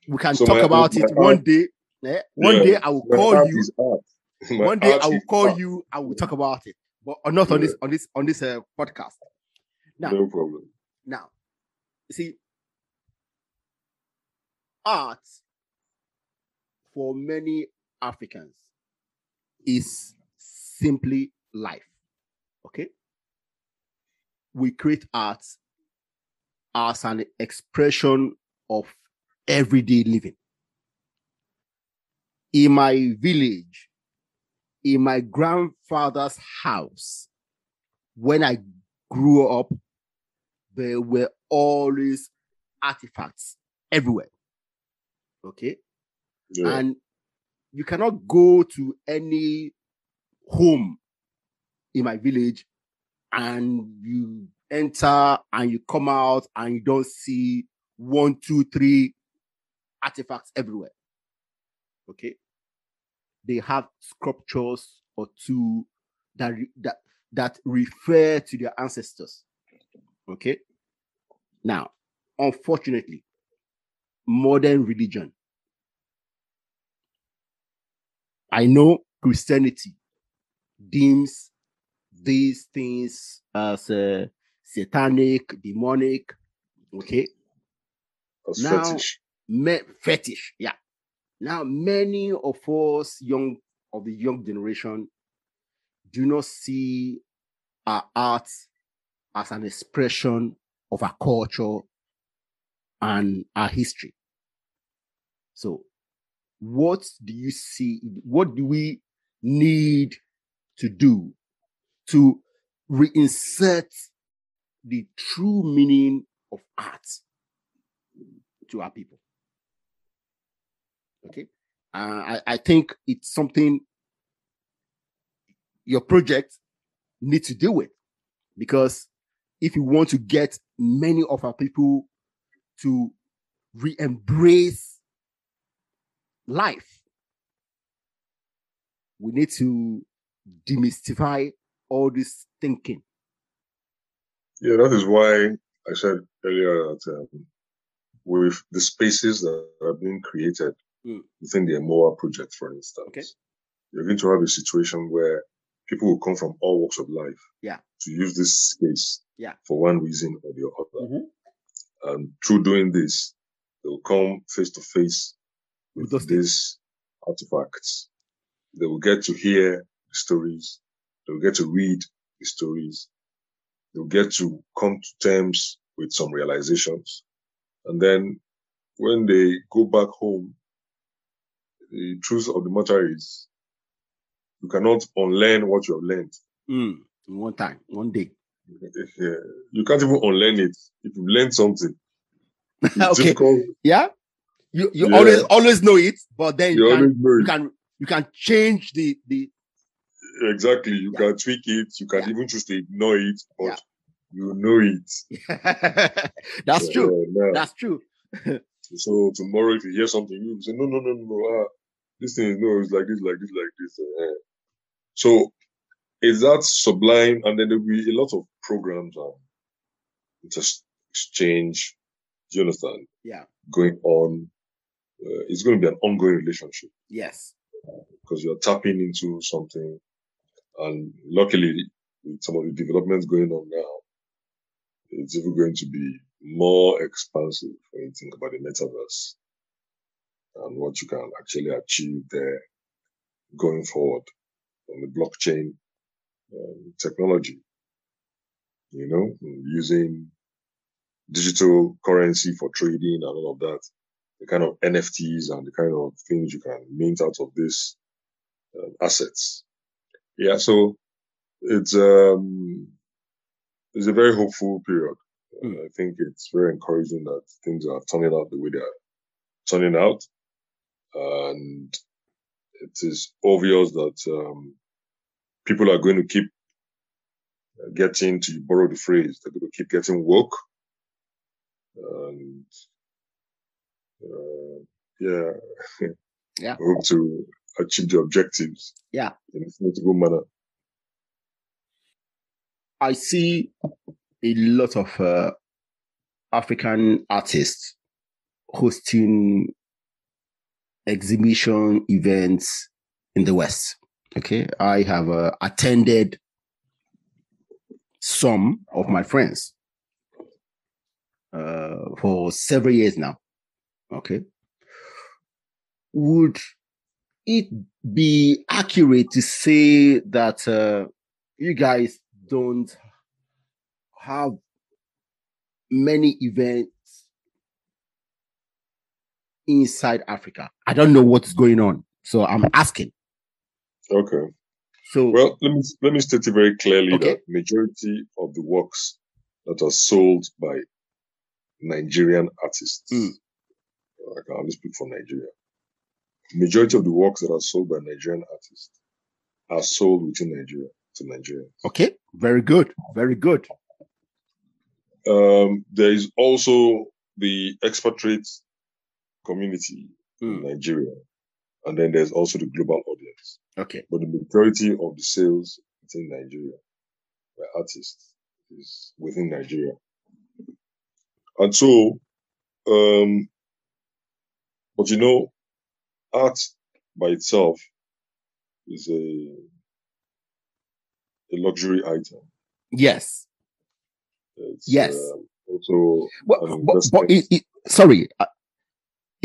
we can
So
talk
my-
about
my
it one day. eh? One
Yeah,
day I will call you.
art.
One day I will call
art.
you. I will talk about it, but not on
Yeah.
this on this on this uh, podcast. Now,
No problem.
now, you see, art for many Africans is simply life. Okay. We create art as an expression of everyday living. In my village, in my grandfather's house, when I grew up, there were always artifacts everywhere. Okay.
Yeah.
And you cannot go to any home in my village and you enter and you come out and you don't see one, two, three artifacts everywhere. Okay. They have sculptures or two that re- that that refer to their ancestors. Okay. Now, unfortunately, modern religion. I know Christianity deems these things as uh, satanic, demonic. Okay. Now-
fetish.
Me- fetish. Yeah. Now, many of us, young of the young generation, do not see our art as an expression of our culture and our history. So, what do you see? What do we need to do to reinsert the true meaning of art to our people? Okay. Uh, I, I think it's something your project needs to deal with because if you want to get many of our people to re-embrace life, we need to demystify all this thinking.
Yeah, that is why I said earlier that um, with the spaces that are being created
Mm.
within the MOWAA project, for instance,
Okay.
you're going to have a situation where people will come from all walks of life
Yeah.
to use this space
Yeah.
for one reason or the other.
Mhm.
And through doing this, they will come face to face
With
with
those things.
these artifacts. They will get to hear the stories. They will get to read the stories. They will get to come to terms with some realizations. And then when they go back home, the truth of the matter is you cannot unlearn what you have learned.
Mm, in one time, one day.
Yeah. You can't even unlearn it. If you learn something, [laughs]
okay.
difficult.
Yeah. You you
Yeah.
always always know it, but then
You
you, can you can you can change the the
Exactly. You
Yeah.
can tweak it. You can
Yeah.
even choose to ignore it, but you know it. [laughs]
that's true.
yeah, yeah.
That's true. [laughs]
So tomorrow, if you hear something, you say, no, no, no, no, no. Ah, this thing is no, it's like this, like this, like this. eh. So is that sublime? And then there'll be a lot of programs and just exchange. Do you understand?
Yeah.
Going on. Uh, it's going to be an ongoing relationship
Yes.
because you're tapping into something. And luckily, with some of the developments going on now, it's even going to be more expansive when you think about the metaverse and what you can actually achieve there going forward on the blockchain um, technology. You know, using digital currency for trading and all of that, the kind of NFTs and the kind of things you can mint out of these um, assets. Yeah, so it's um it's a very hopeful period.
Mm.
I think it's very encouraging that things are turning out the way they are turning out, and it is obvious that um, people are going to keep getting, to borrow the phrase, that they're going to keep getting woke, and uh, yeah,
Yeah. [laughs]
hope to achieve the objectives.
Yeah.
in a sensible manner.
I see a lot of uh, African artists hosting exhibition events in the West. Okay, I have uh, attended some of my friends uh, for several years now. Okay, would it be accurate to say that uh, you guys don't have many events inside Africa. I don't know what's going on. So I'm asking.
Okay.
So
Well, let me let me state it very clearly
Okay.
that majority of the works that are sold by Nigerian artists,
Mm.
I can only speak for Nigeria. Majority of the works that are sold by Nigerian artists are sold within Nigeria to Nigeria.
okay, very good. Very good.
Um, there is also the expatriate community in
Mm.
Nigeria, and then there's also the global audience.
Okay.
But the majority of the sales within Nigeria The artists is within Nigeria. And so, um, but you know, art by itself is a a luxury item.
Yes.
It's
Yes.
um, also an
but, but it, it, sorry, uh,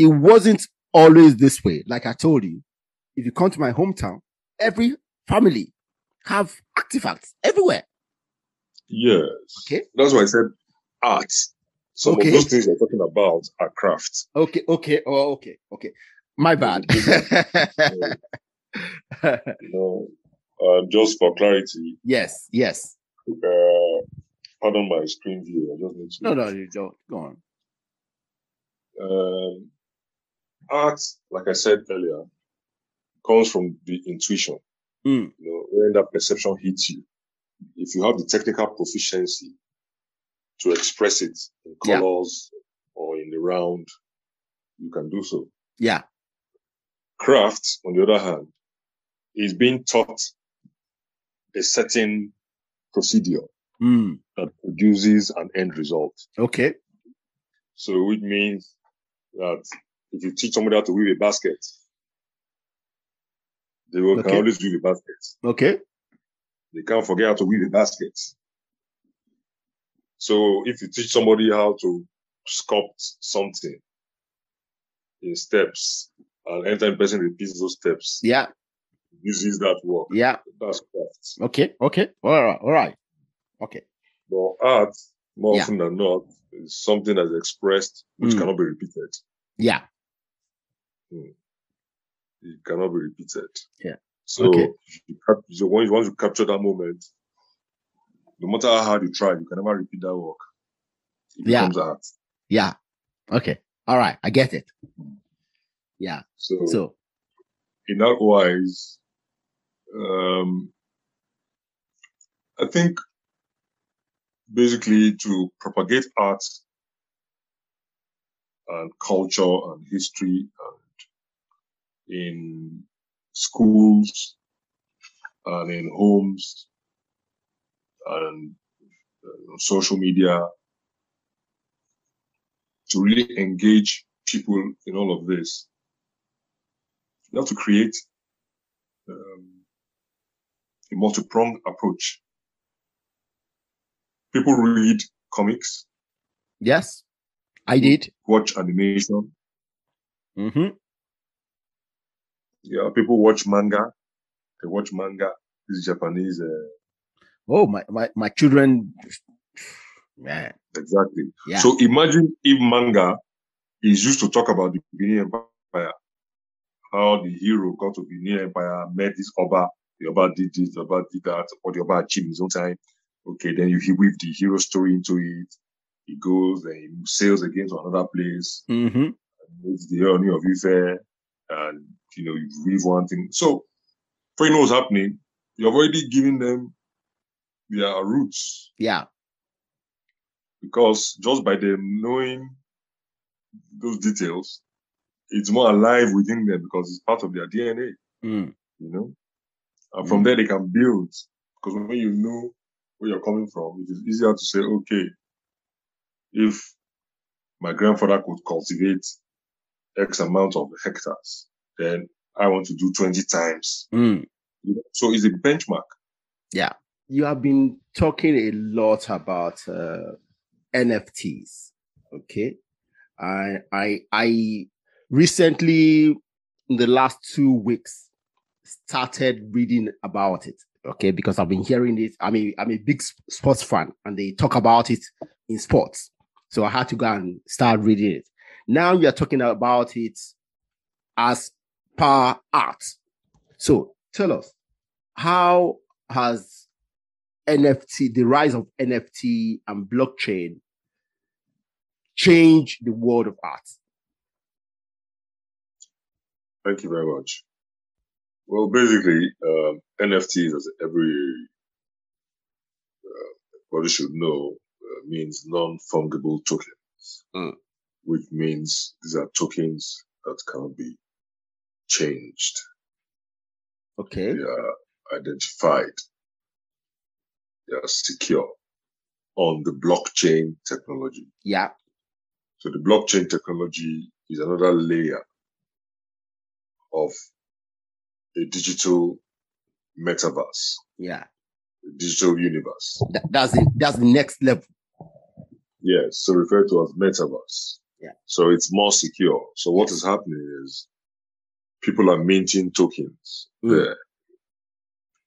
it wasn't always this way. Like I told you, if you come to my hometown, every family have artifacts everywhere.
yes.
Okay.
That's why I said art. Some
Okay.
of those things we're talking about are crafts.
Okay, okay, oh, okay, okay. My bad. [laughs]
no, uh, just for clarity,
yes, yes.
uh, pardon my screen view. I just need to.
No, no, you don't. Go on.
Um, art, like I said earlier, comes from the intuition.
Mm.
You know, when that perception hits you, if you have the technical proficiency to express it in
Yeah.
colors or in the round, you can do so.
Yeah,
Craft, on the other hand, is being taught a certain procedure
mm.
that produces an end result.
okay.
So which means that if you teach somebody how to weave a basket, they will,
Okay.
can always weave a basket.
Okay.
They can't forget how to weave a basket. So if you teach somebody how to sculpt something in steps, and anytime person repeats those steps,
Yeah,
uses that work,
yeah.
that's craft.
Okay, okay. All right, all right. Okay.
But art, more
Yeah.
often than not, is something that's expressed which
Mm.
cannot be repeated.
Yeah.
It cannot be repeated.
Yeah.
So,
Okay.
you cap- so once you want to capture that moment, no matter how hard you try, you can never repeat that work. It
Yeah.
becomes art.
Yeah. Okay. All right. I get it. Yeah.
So,
So,
in that wise, um, I think basically to propagate art and culture and history and in schools and in homes and uh, social media to really engage people in all of this you have to create um, a multi-pronged approach. People read comics,
yes, I did.
watch animation.
Mm-hmm.
Yeah, people watch manga. They watch manga. This is Japanese. Uh,
Oh, my, my, my children. Man.
exactly.
Yeah.
So imagine if manga is used to talk about the Benin Empire, how the hero got to Benin Empire, met this Oba, the Oba did this, the Oba did that, or the Oba achieved his own time. Okay, then you he weave the hero story into it. He goes and he sails again to another place.
mm-hmm.
meets the Ooni of Ife, and you know, you weave one thing. So, before you know what's happening, you've already given them their roots
Yeah.
because just by them knowing those details, it's more alive within them because it's part of their DNA,
Mm.
you know. And from
Mm.
there, they can build because when you know where you're coming from, it is easier to say, okay, if my grandfather could cultivate X amount of hectares, then I want to do 20 times.
Mm.
So it's a benchmark. Yeah.
You have been talking a lot about uh, NFTs. Okay. I, I, I recently, in the last two weeks, started reading about it. Okay, because I've been hearing it. I mean, I'm a big sports fan, and they talk about it in sports. So I had to go and start reading it. Now we are talking about it as per art. So tell us, how has NFT, the rise of NFT and blockchain, changed the world of art?
Thank you very much. Well, basically, um, NFTs, as every uh, body should know, uh, means non-fungible tokens,
Mm.
Which means these are tokens that can be changed.
Okay.
They are identified. They are secure on the blockchain technology.
Yeah.
So the blockchain technology is another layer of a digital metaverse,
Yeah.
a digital universe.
That, that's it. That's the next level.
Yes, so referred to as metaverse.
Yeah.
So it's more secure. So what is happening is people are minting tokens
Mm.
there.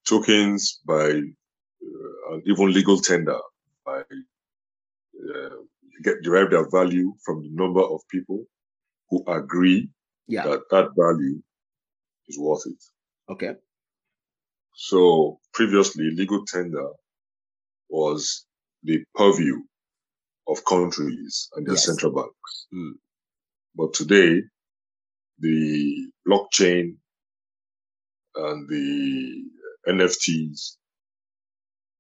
Tokens by uh, even legal tender by uh, get derive their value from the number of people who agree
Yeah.
that that value is worth it.
Okay.
So previously, legal tender was the purview of countries and their
Yes.
central banks.
Mm.
But today, the blockchain and the NFTs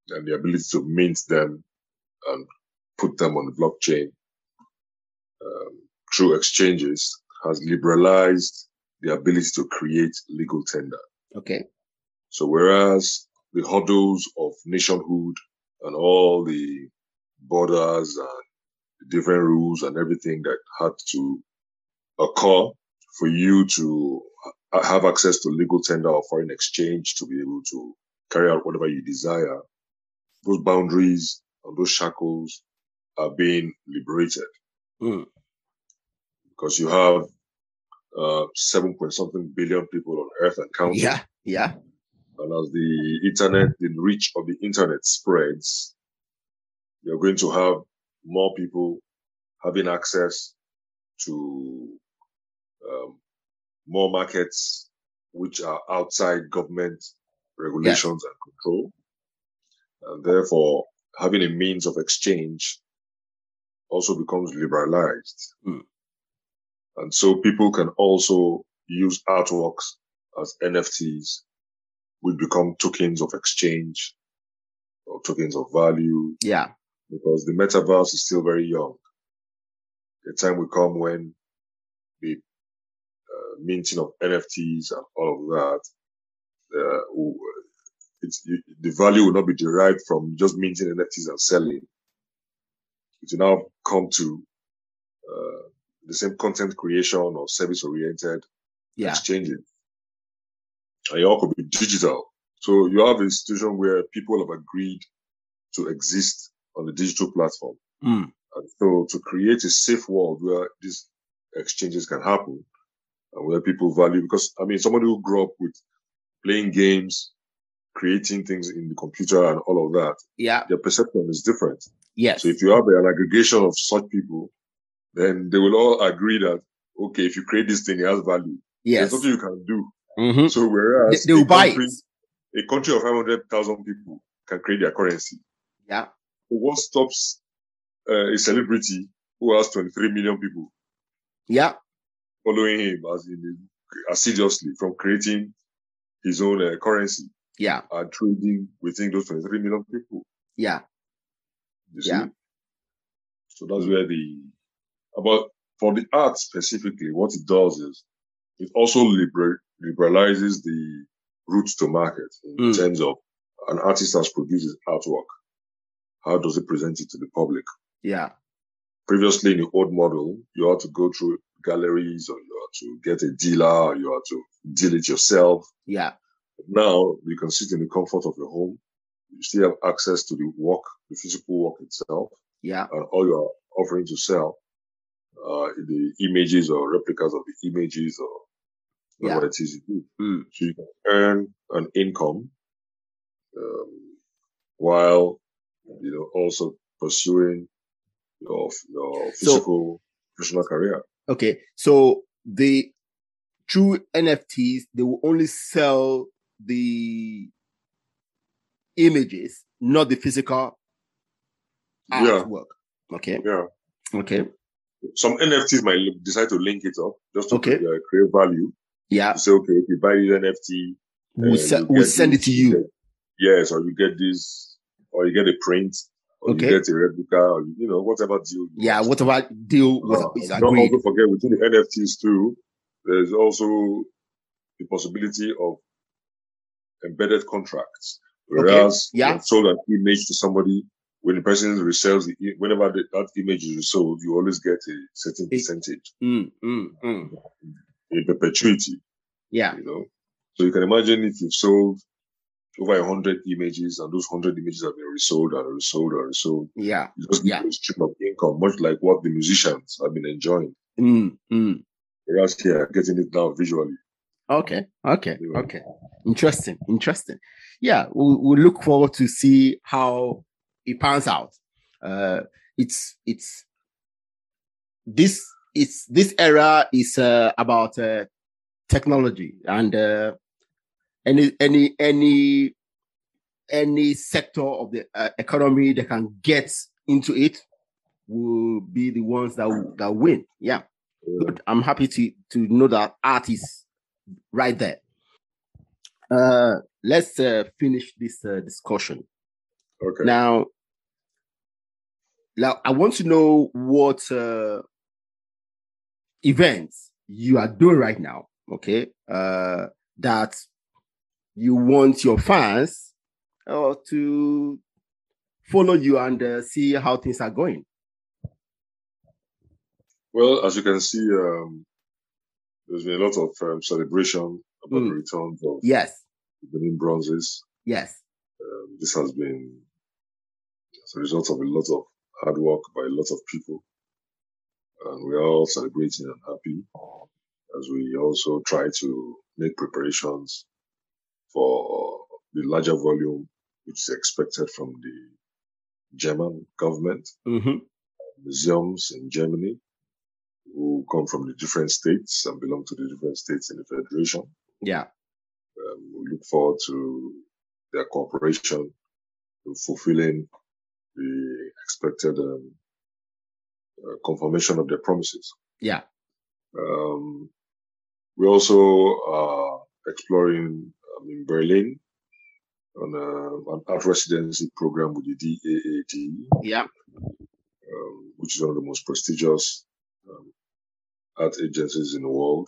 and the ability to mint them and put them on the blockchain um, through exchanges has liberalized the ability to create legal tender.
Okay.
So whereas the hurdles of nationhood and all the borders and different rules and everything that had to occur for you to have access to legal tender or foreign exchange to be able to carry out whatever you desire, those boundaries and those shackles are being liberated
Mm.
because you have uh, seven point something billion people on earth and counting.
Yeah. Yeah.
And as the internet, the reach of the internet spreads, you're going to have more people having access to um, more markets which are outside government regulations and control. And therefore, having a means of exchange also becomes liberalized.
Mm.
And so people can also use artworks as NFTs will become tokens of exchange or tokens of value
Yeah.
Because the metaverse is still very young. The time will come when the uh, minting of NFTs and all of that, uh, it's, the value will not be derived from just minting NFTs and selling. It will now come to uh, the same content creation or service oriented
Yeah.
exchanges. And it all could be digital. So you have a situation where people have agreed to exist on the digital platform.
Mm.
And so to create a safe world where these exchanges can happen and where people value, because I mean, somebody who grew up with playing games, creating things in the computer and all of that,
Yeah.
their perception is different.
Yes.
So if you have an aggregation of such people, then they will all agree that, okay, if you create this thing, it has value.
yes.
There's nothing you can do.
Mhm.
So whereas
They, they
a country, a country of 500,000 people can create their currency.
Yeah.
What stops uh, a celebrity who has 23 million people
Yeah.
following him as in, assiduously from creating his own uh, currency
Yeah.
and trading within those 23 million people?
Yeah. Yeah.
So that's where the, about for the art specifically, what it does is it also liber- liberalizes the routes to market in
Mm.
terms of an artist has produced his artwork. How does it present it to the public?
Yeah.
Previously, in the old model, you had to go through galleries or you had to get a dealer or you had to deal it yourself.
Yeah.
Now you can sit in the comfort of your home. You still have access to the work, the physical work itself,
Yeah.
and all you are offering to sell, uh, the images or replicas of the images or whatever it is you do.
Mm.
So you can earn an income while you know also pursuing your your physical so, professional career.
Okay, so the true NFTs they will only sell the images, not the physical artwork. Yeah. Okay.
Yeah.
Okay.
Some NFTs might decide to link it up just to okay. create value.
Yeah.
say, okay, if you buy this NFT,
we'll, uh, se- we'll send this, it to you.
Yes, or you get this, or you get a print, or okay. you get a replica, or you know, whatever deal.
Yeah, whatever deal was, uh, is agreed.
Don't also forget within the NFTs too, there's also the possibility of embedded contracts. Whereas
okay. yeah.
sold an image to somebody, when the person resells the, whenever the, that image is sold, you always get a certain percentage.
Mm, mm, mm.
In perpetuity.
Yeah.
You know, so you can imagine if you've sold over a hundred images and those hundred images have been resold and resold and resold.
Yeah.
You just
yeah.
a stream of income, much like what the musicians have been enjoying.
Mm, mm.
Whereas here, getting it now visually.
Okay. Okay. Okay. Interesting. Interesting. Yeah, we'll, we'll, look forward to see how it pans out. Uh, it's it's this it's this era is uh, about uh, technology and uh, any any any any sector of the uh, economy that can get into it will be the ones that that win. Yeah. Good. I'm happy to to know that art is right there. Uh, let's uh, finish this uh, discussion.
Okay.
Now, now I want to know what uh, events you are doing right now. Okay, uh, that you want your fans uh, to follow you and uh, see how things are going.
Well, as you can see, um, there's been a lot of um, celebration about mm. the returns of
yes
winning bronzes.
Yes,
um, this has been as a result of a lot of hard work by a lot of people, and we are all celebrating and happy as we also try to make preparations for the larger volume which is expected from the German government,
mm-hmm.
museums in Germany, who come from the different states and belong to the different states in the federation.
Yeah.
Um, we look forward to their cooperation in fulfilling the expected um, uh, confirmation of their promises.
Yeah.
Um, we also are exploring um, in Berlin on a, an art residency program with the DAAD.
Yeah.
Um, which is one of the most prestigious um, art agencies in the world.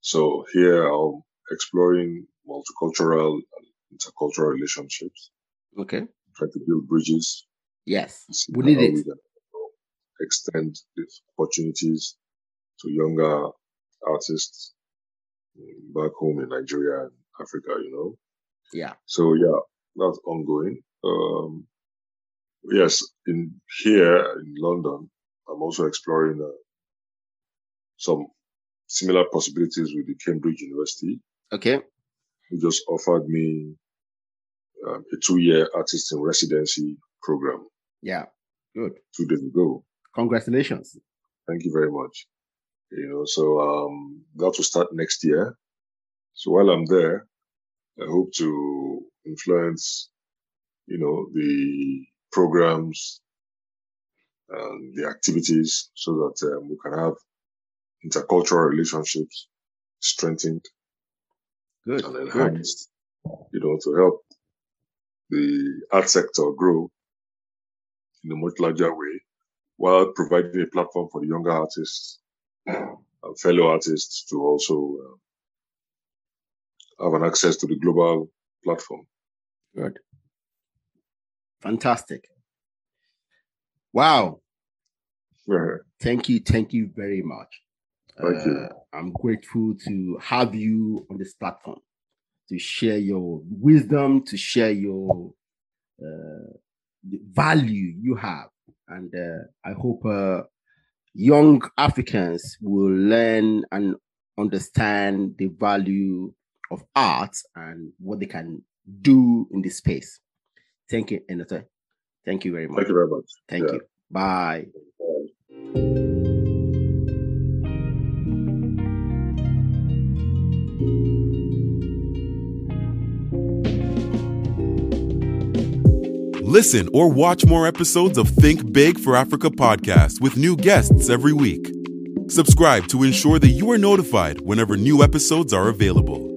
So here I'm exploring multicultural and intercultural relationships.
Okay.
Try to build bridges.
Yes. We need it. We
extend these opportunities to younger artists back home in Nigeria and Africa, you know.
Yeah.
So yeah, that's ongoing. Um, yes, in here in London, I'm also exploring uh, some similar possibilities with the Cambridge University.
Okay.
Who just offered me um, a two-year artist in residency program.
Yeah, good.
Two days ago.
Congratulations.
Thank you very much. You know, so um, that will start next year. So while I'm there, I hope to influence, you know, the programs and the activities so that um, we can have intercultural relationships strengthened
good,
and enhanced, good. you know, to help the art sector grow in a much larger way while providing a platform for the younger artists fellow artists to also uh, have an access to the global platform.
Good. Fantastic. Wow. Thank you. Thank you very much.
Thank uh, you.
I'm grateful to have you on this platform to share your wisdom, to share your uh, value you have. And uh, I hope uh, young Africans will learn and understand the value of art and what they can do in this space. Thank you, Enotie. Thank you very much.
Thank you very much.
Thank
Yeah.
you. Bye.
Bye.
Listen or watch more episodes of Think Big for Africa podcast with new guests every week. Subscribe to ensure that you are notified whenever new episodes are available.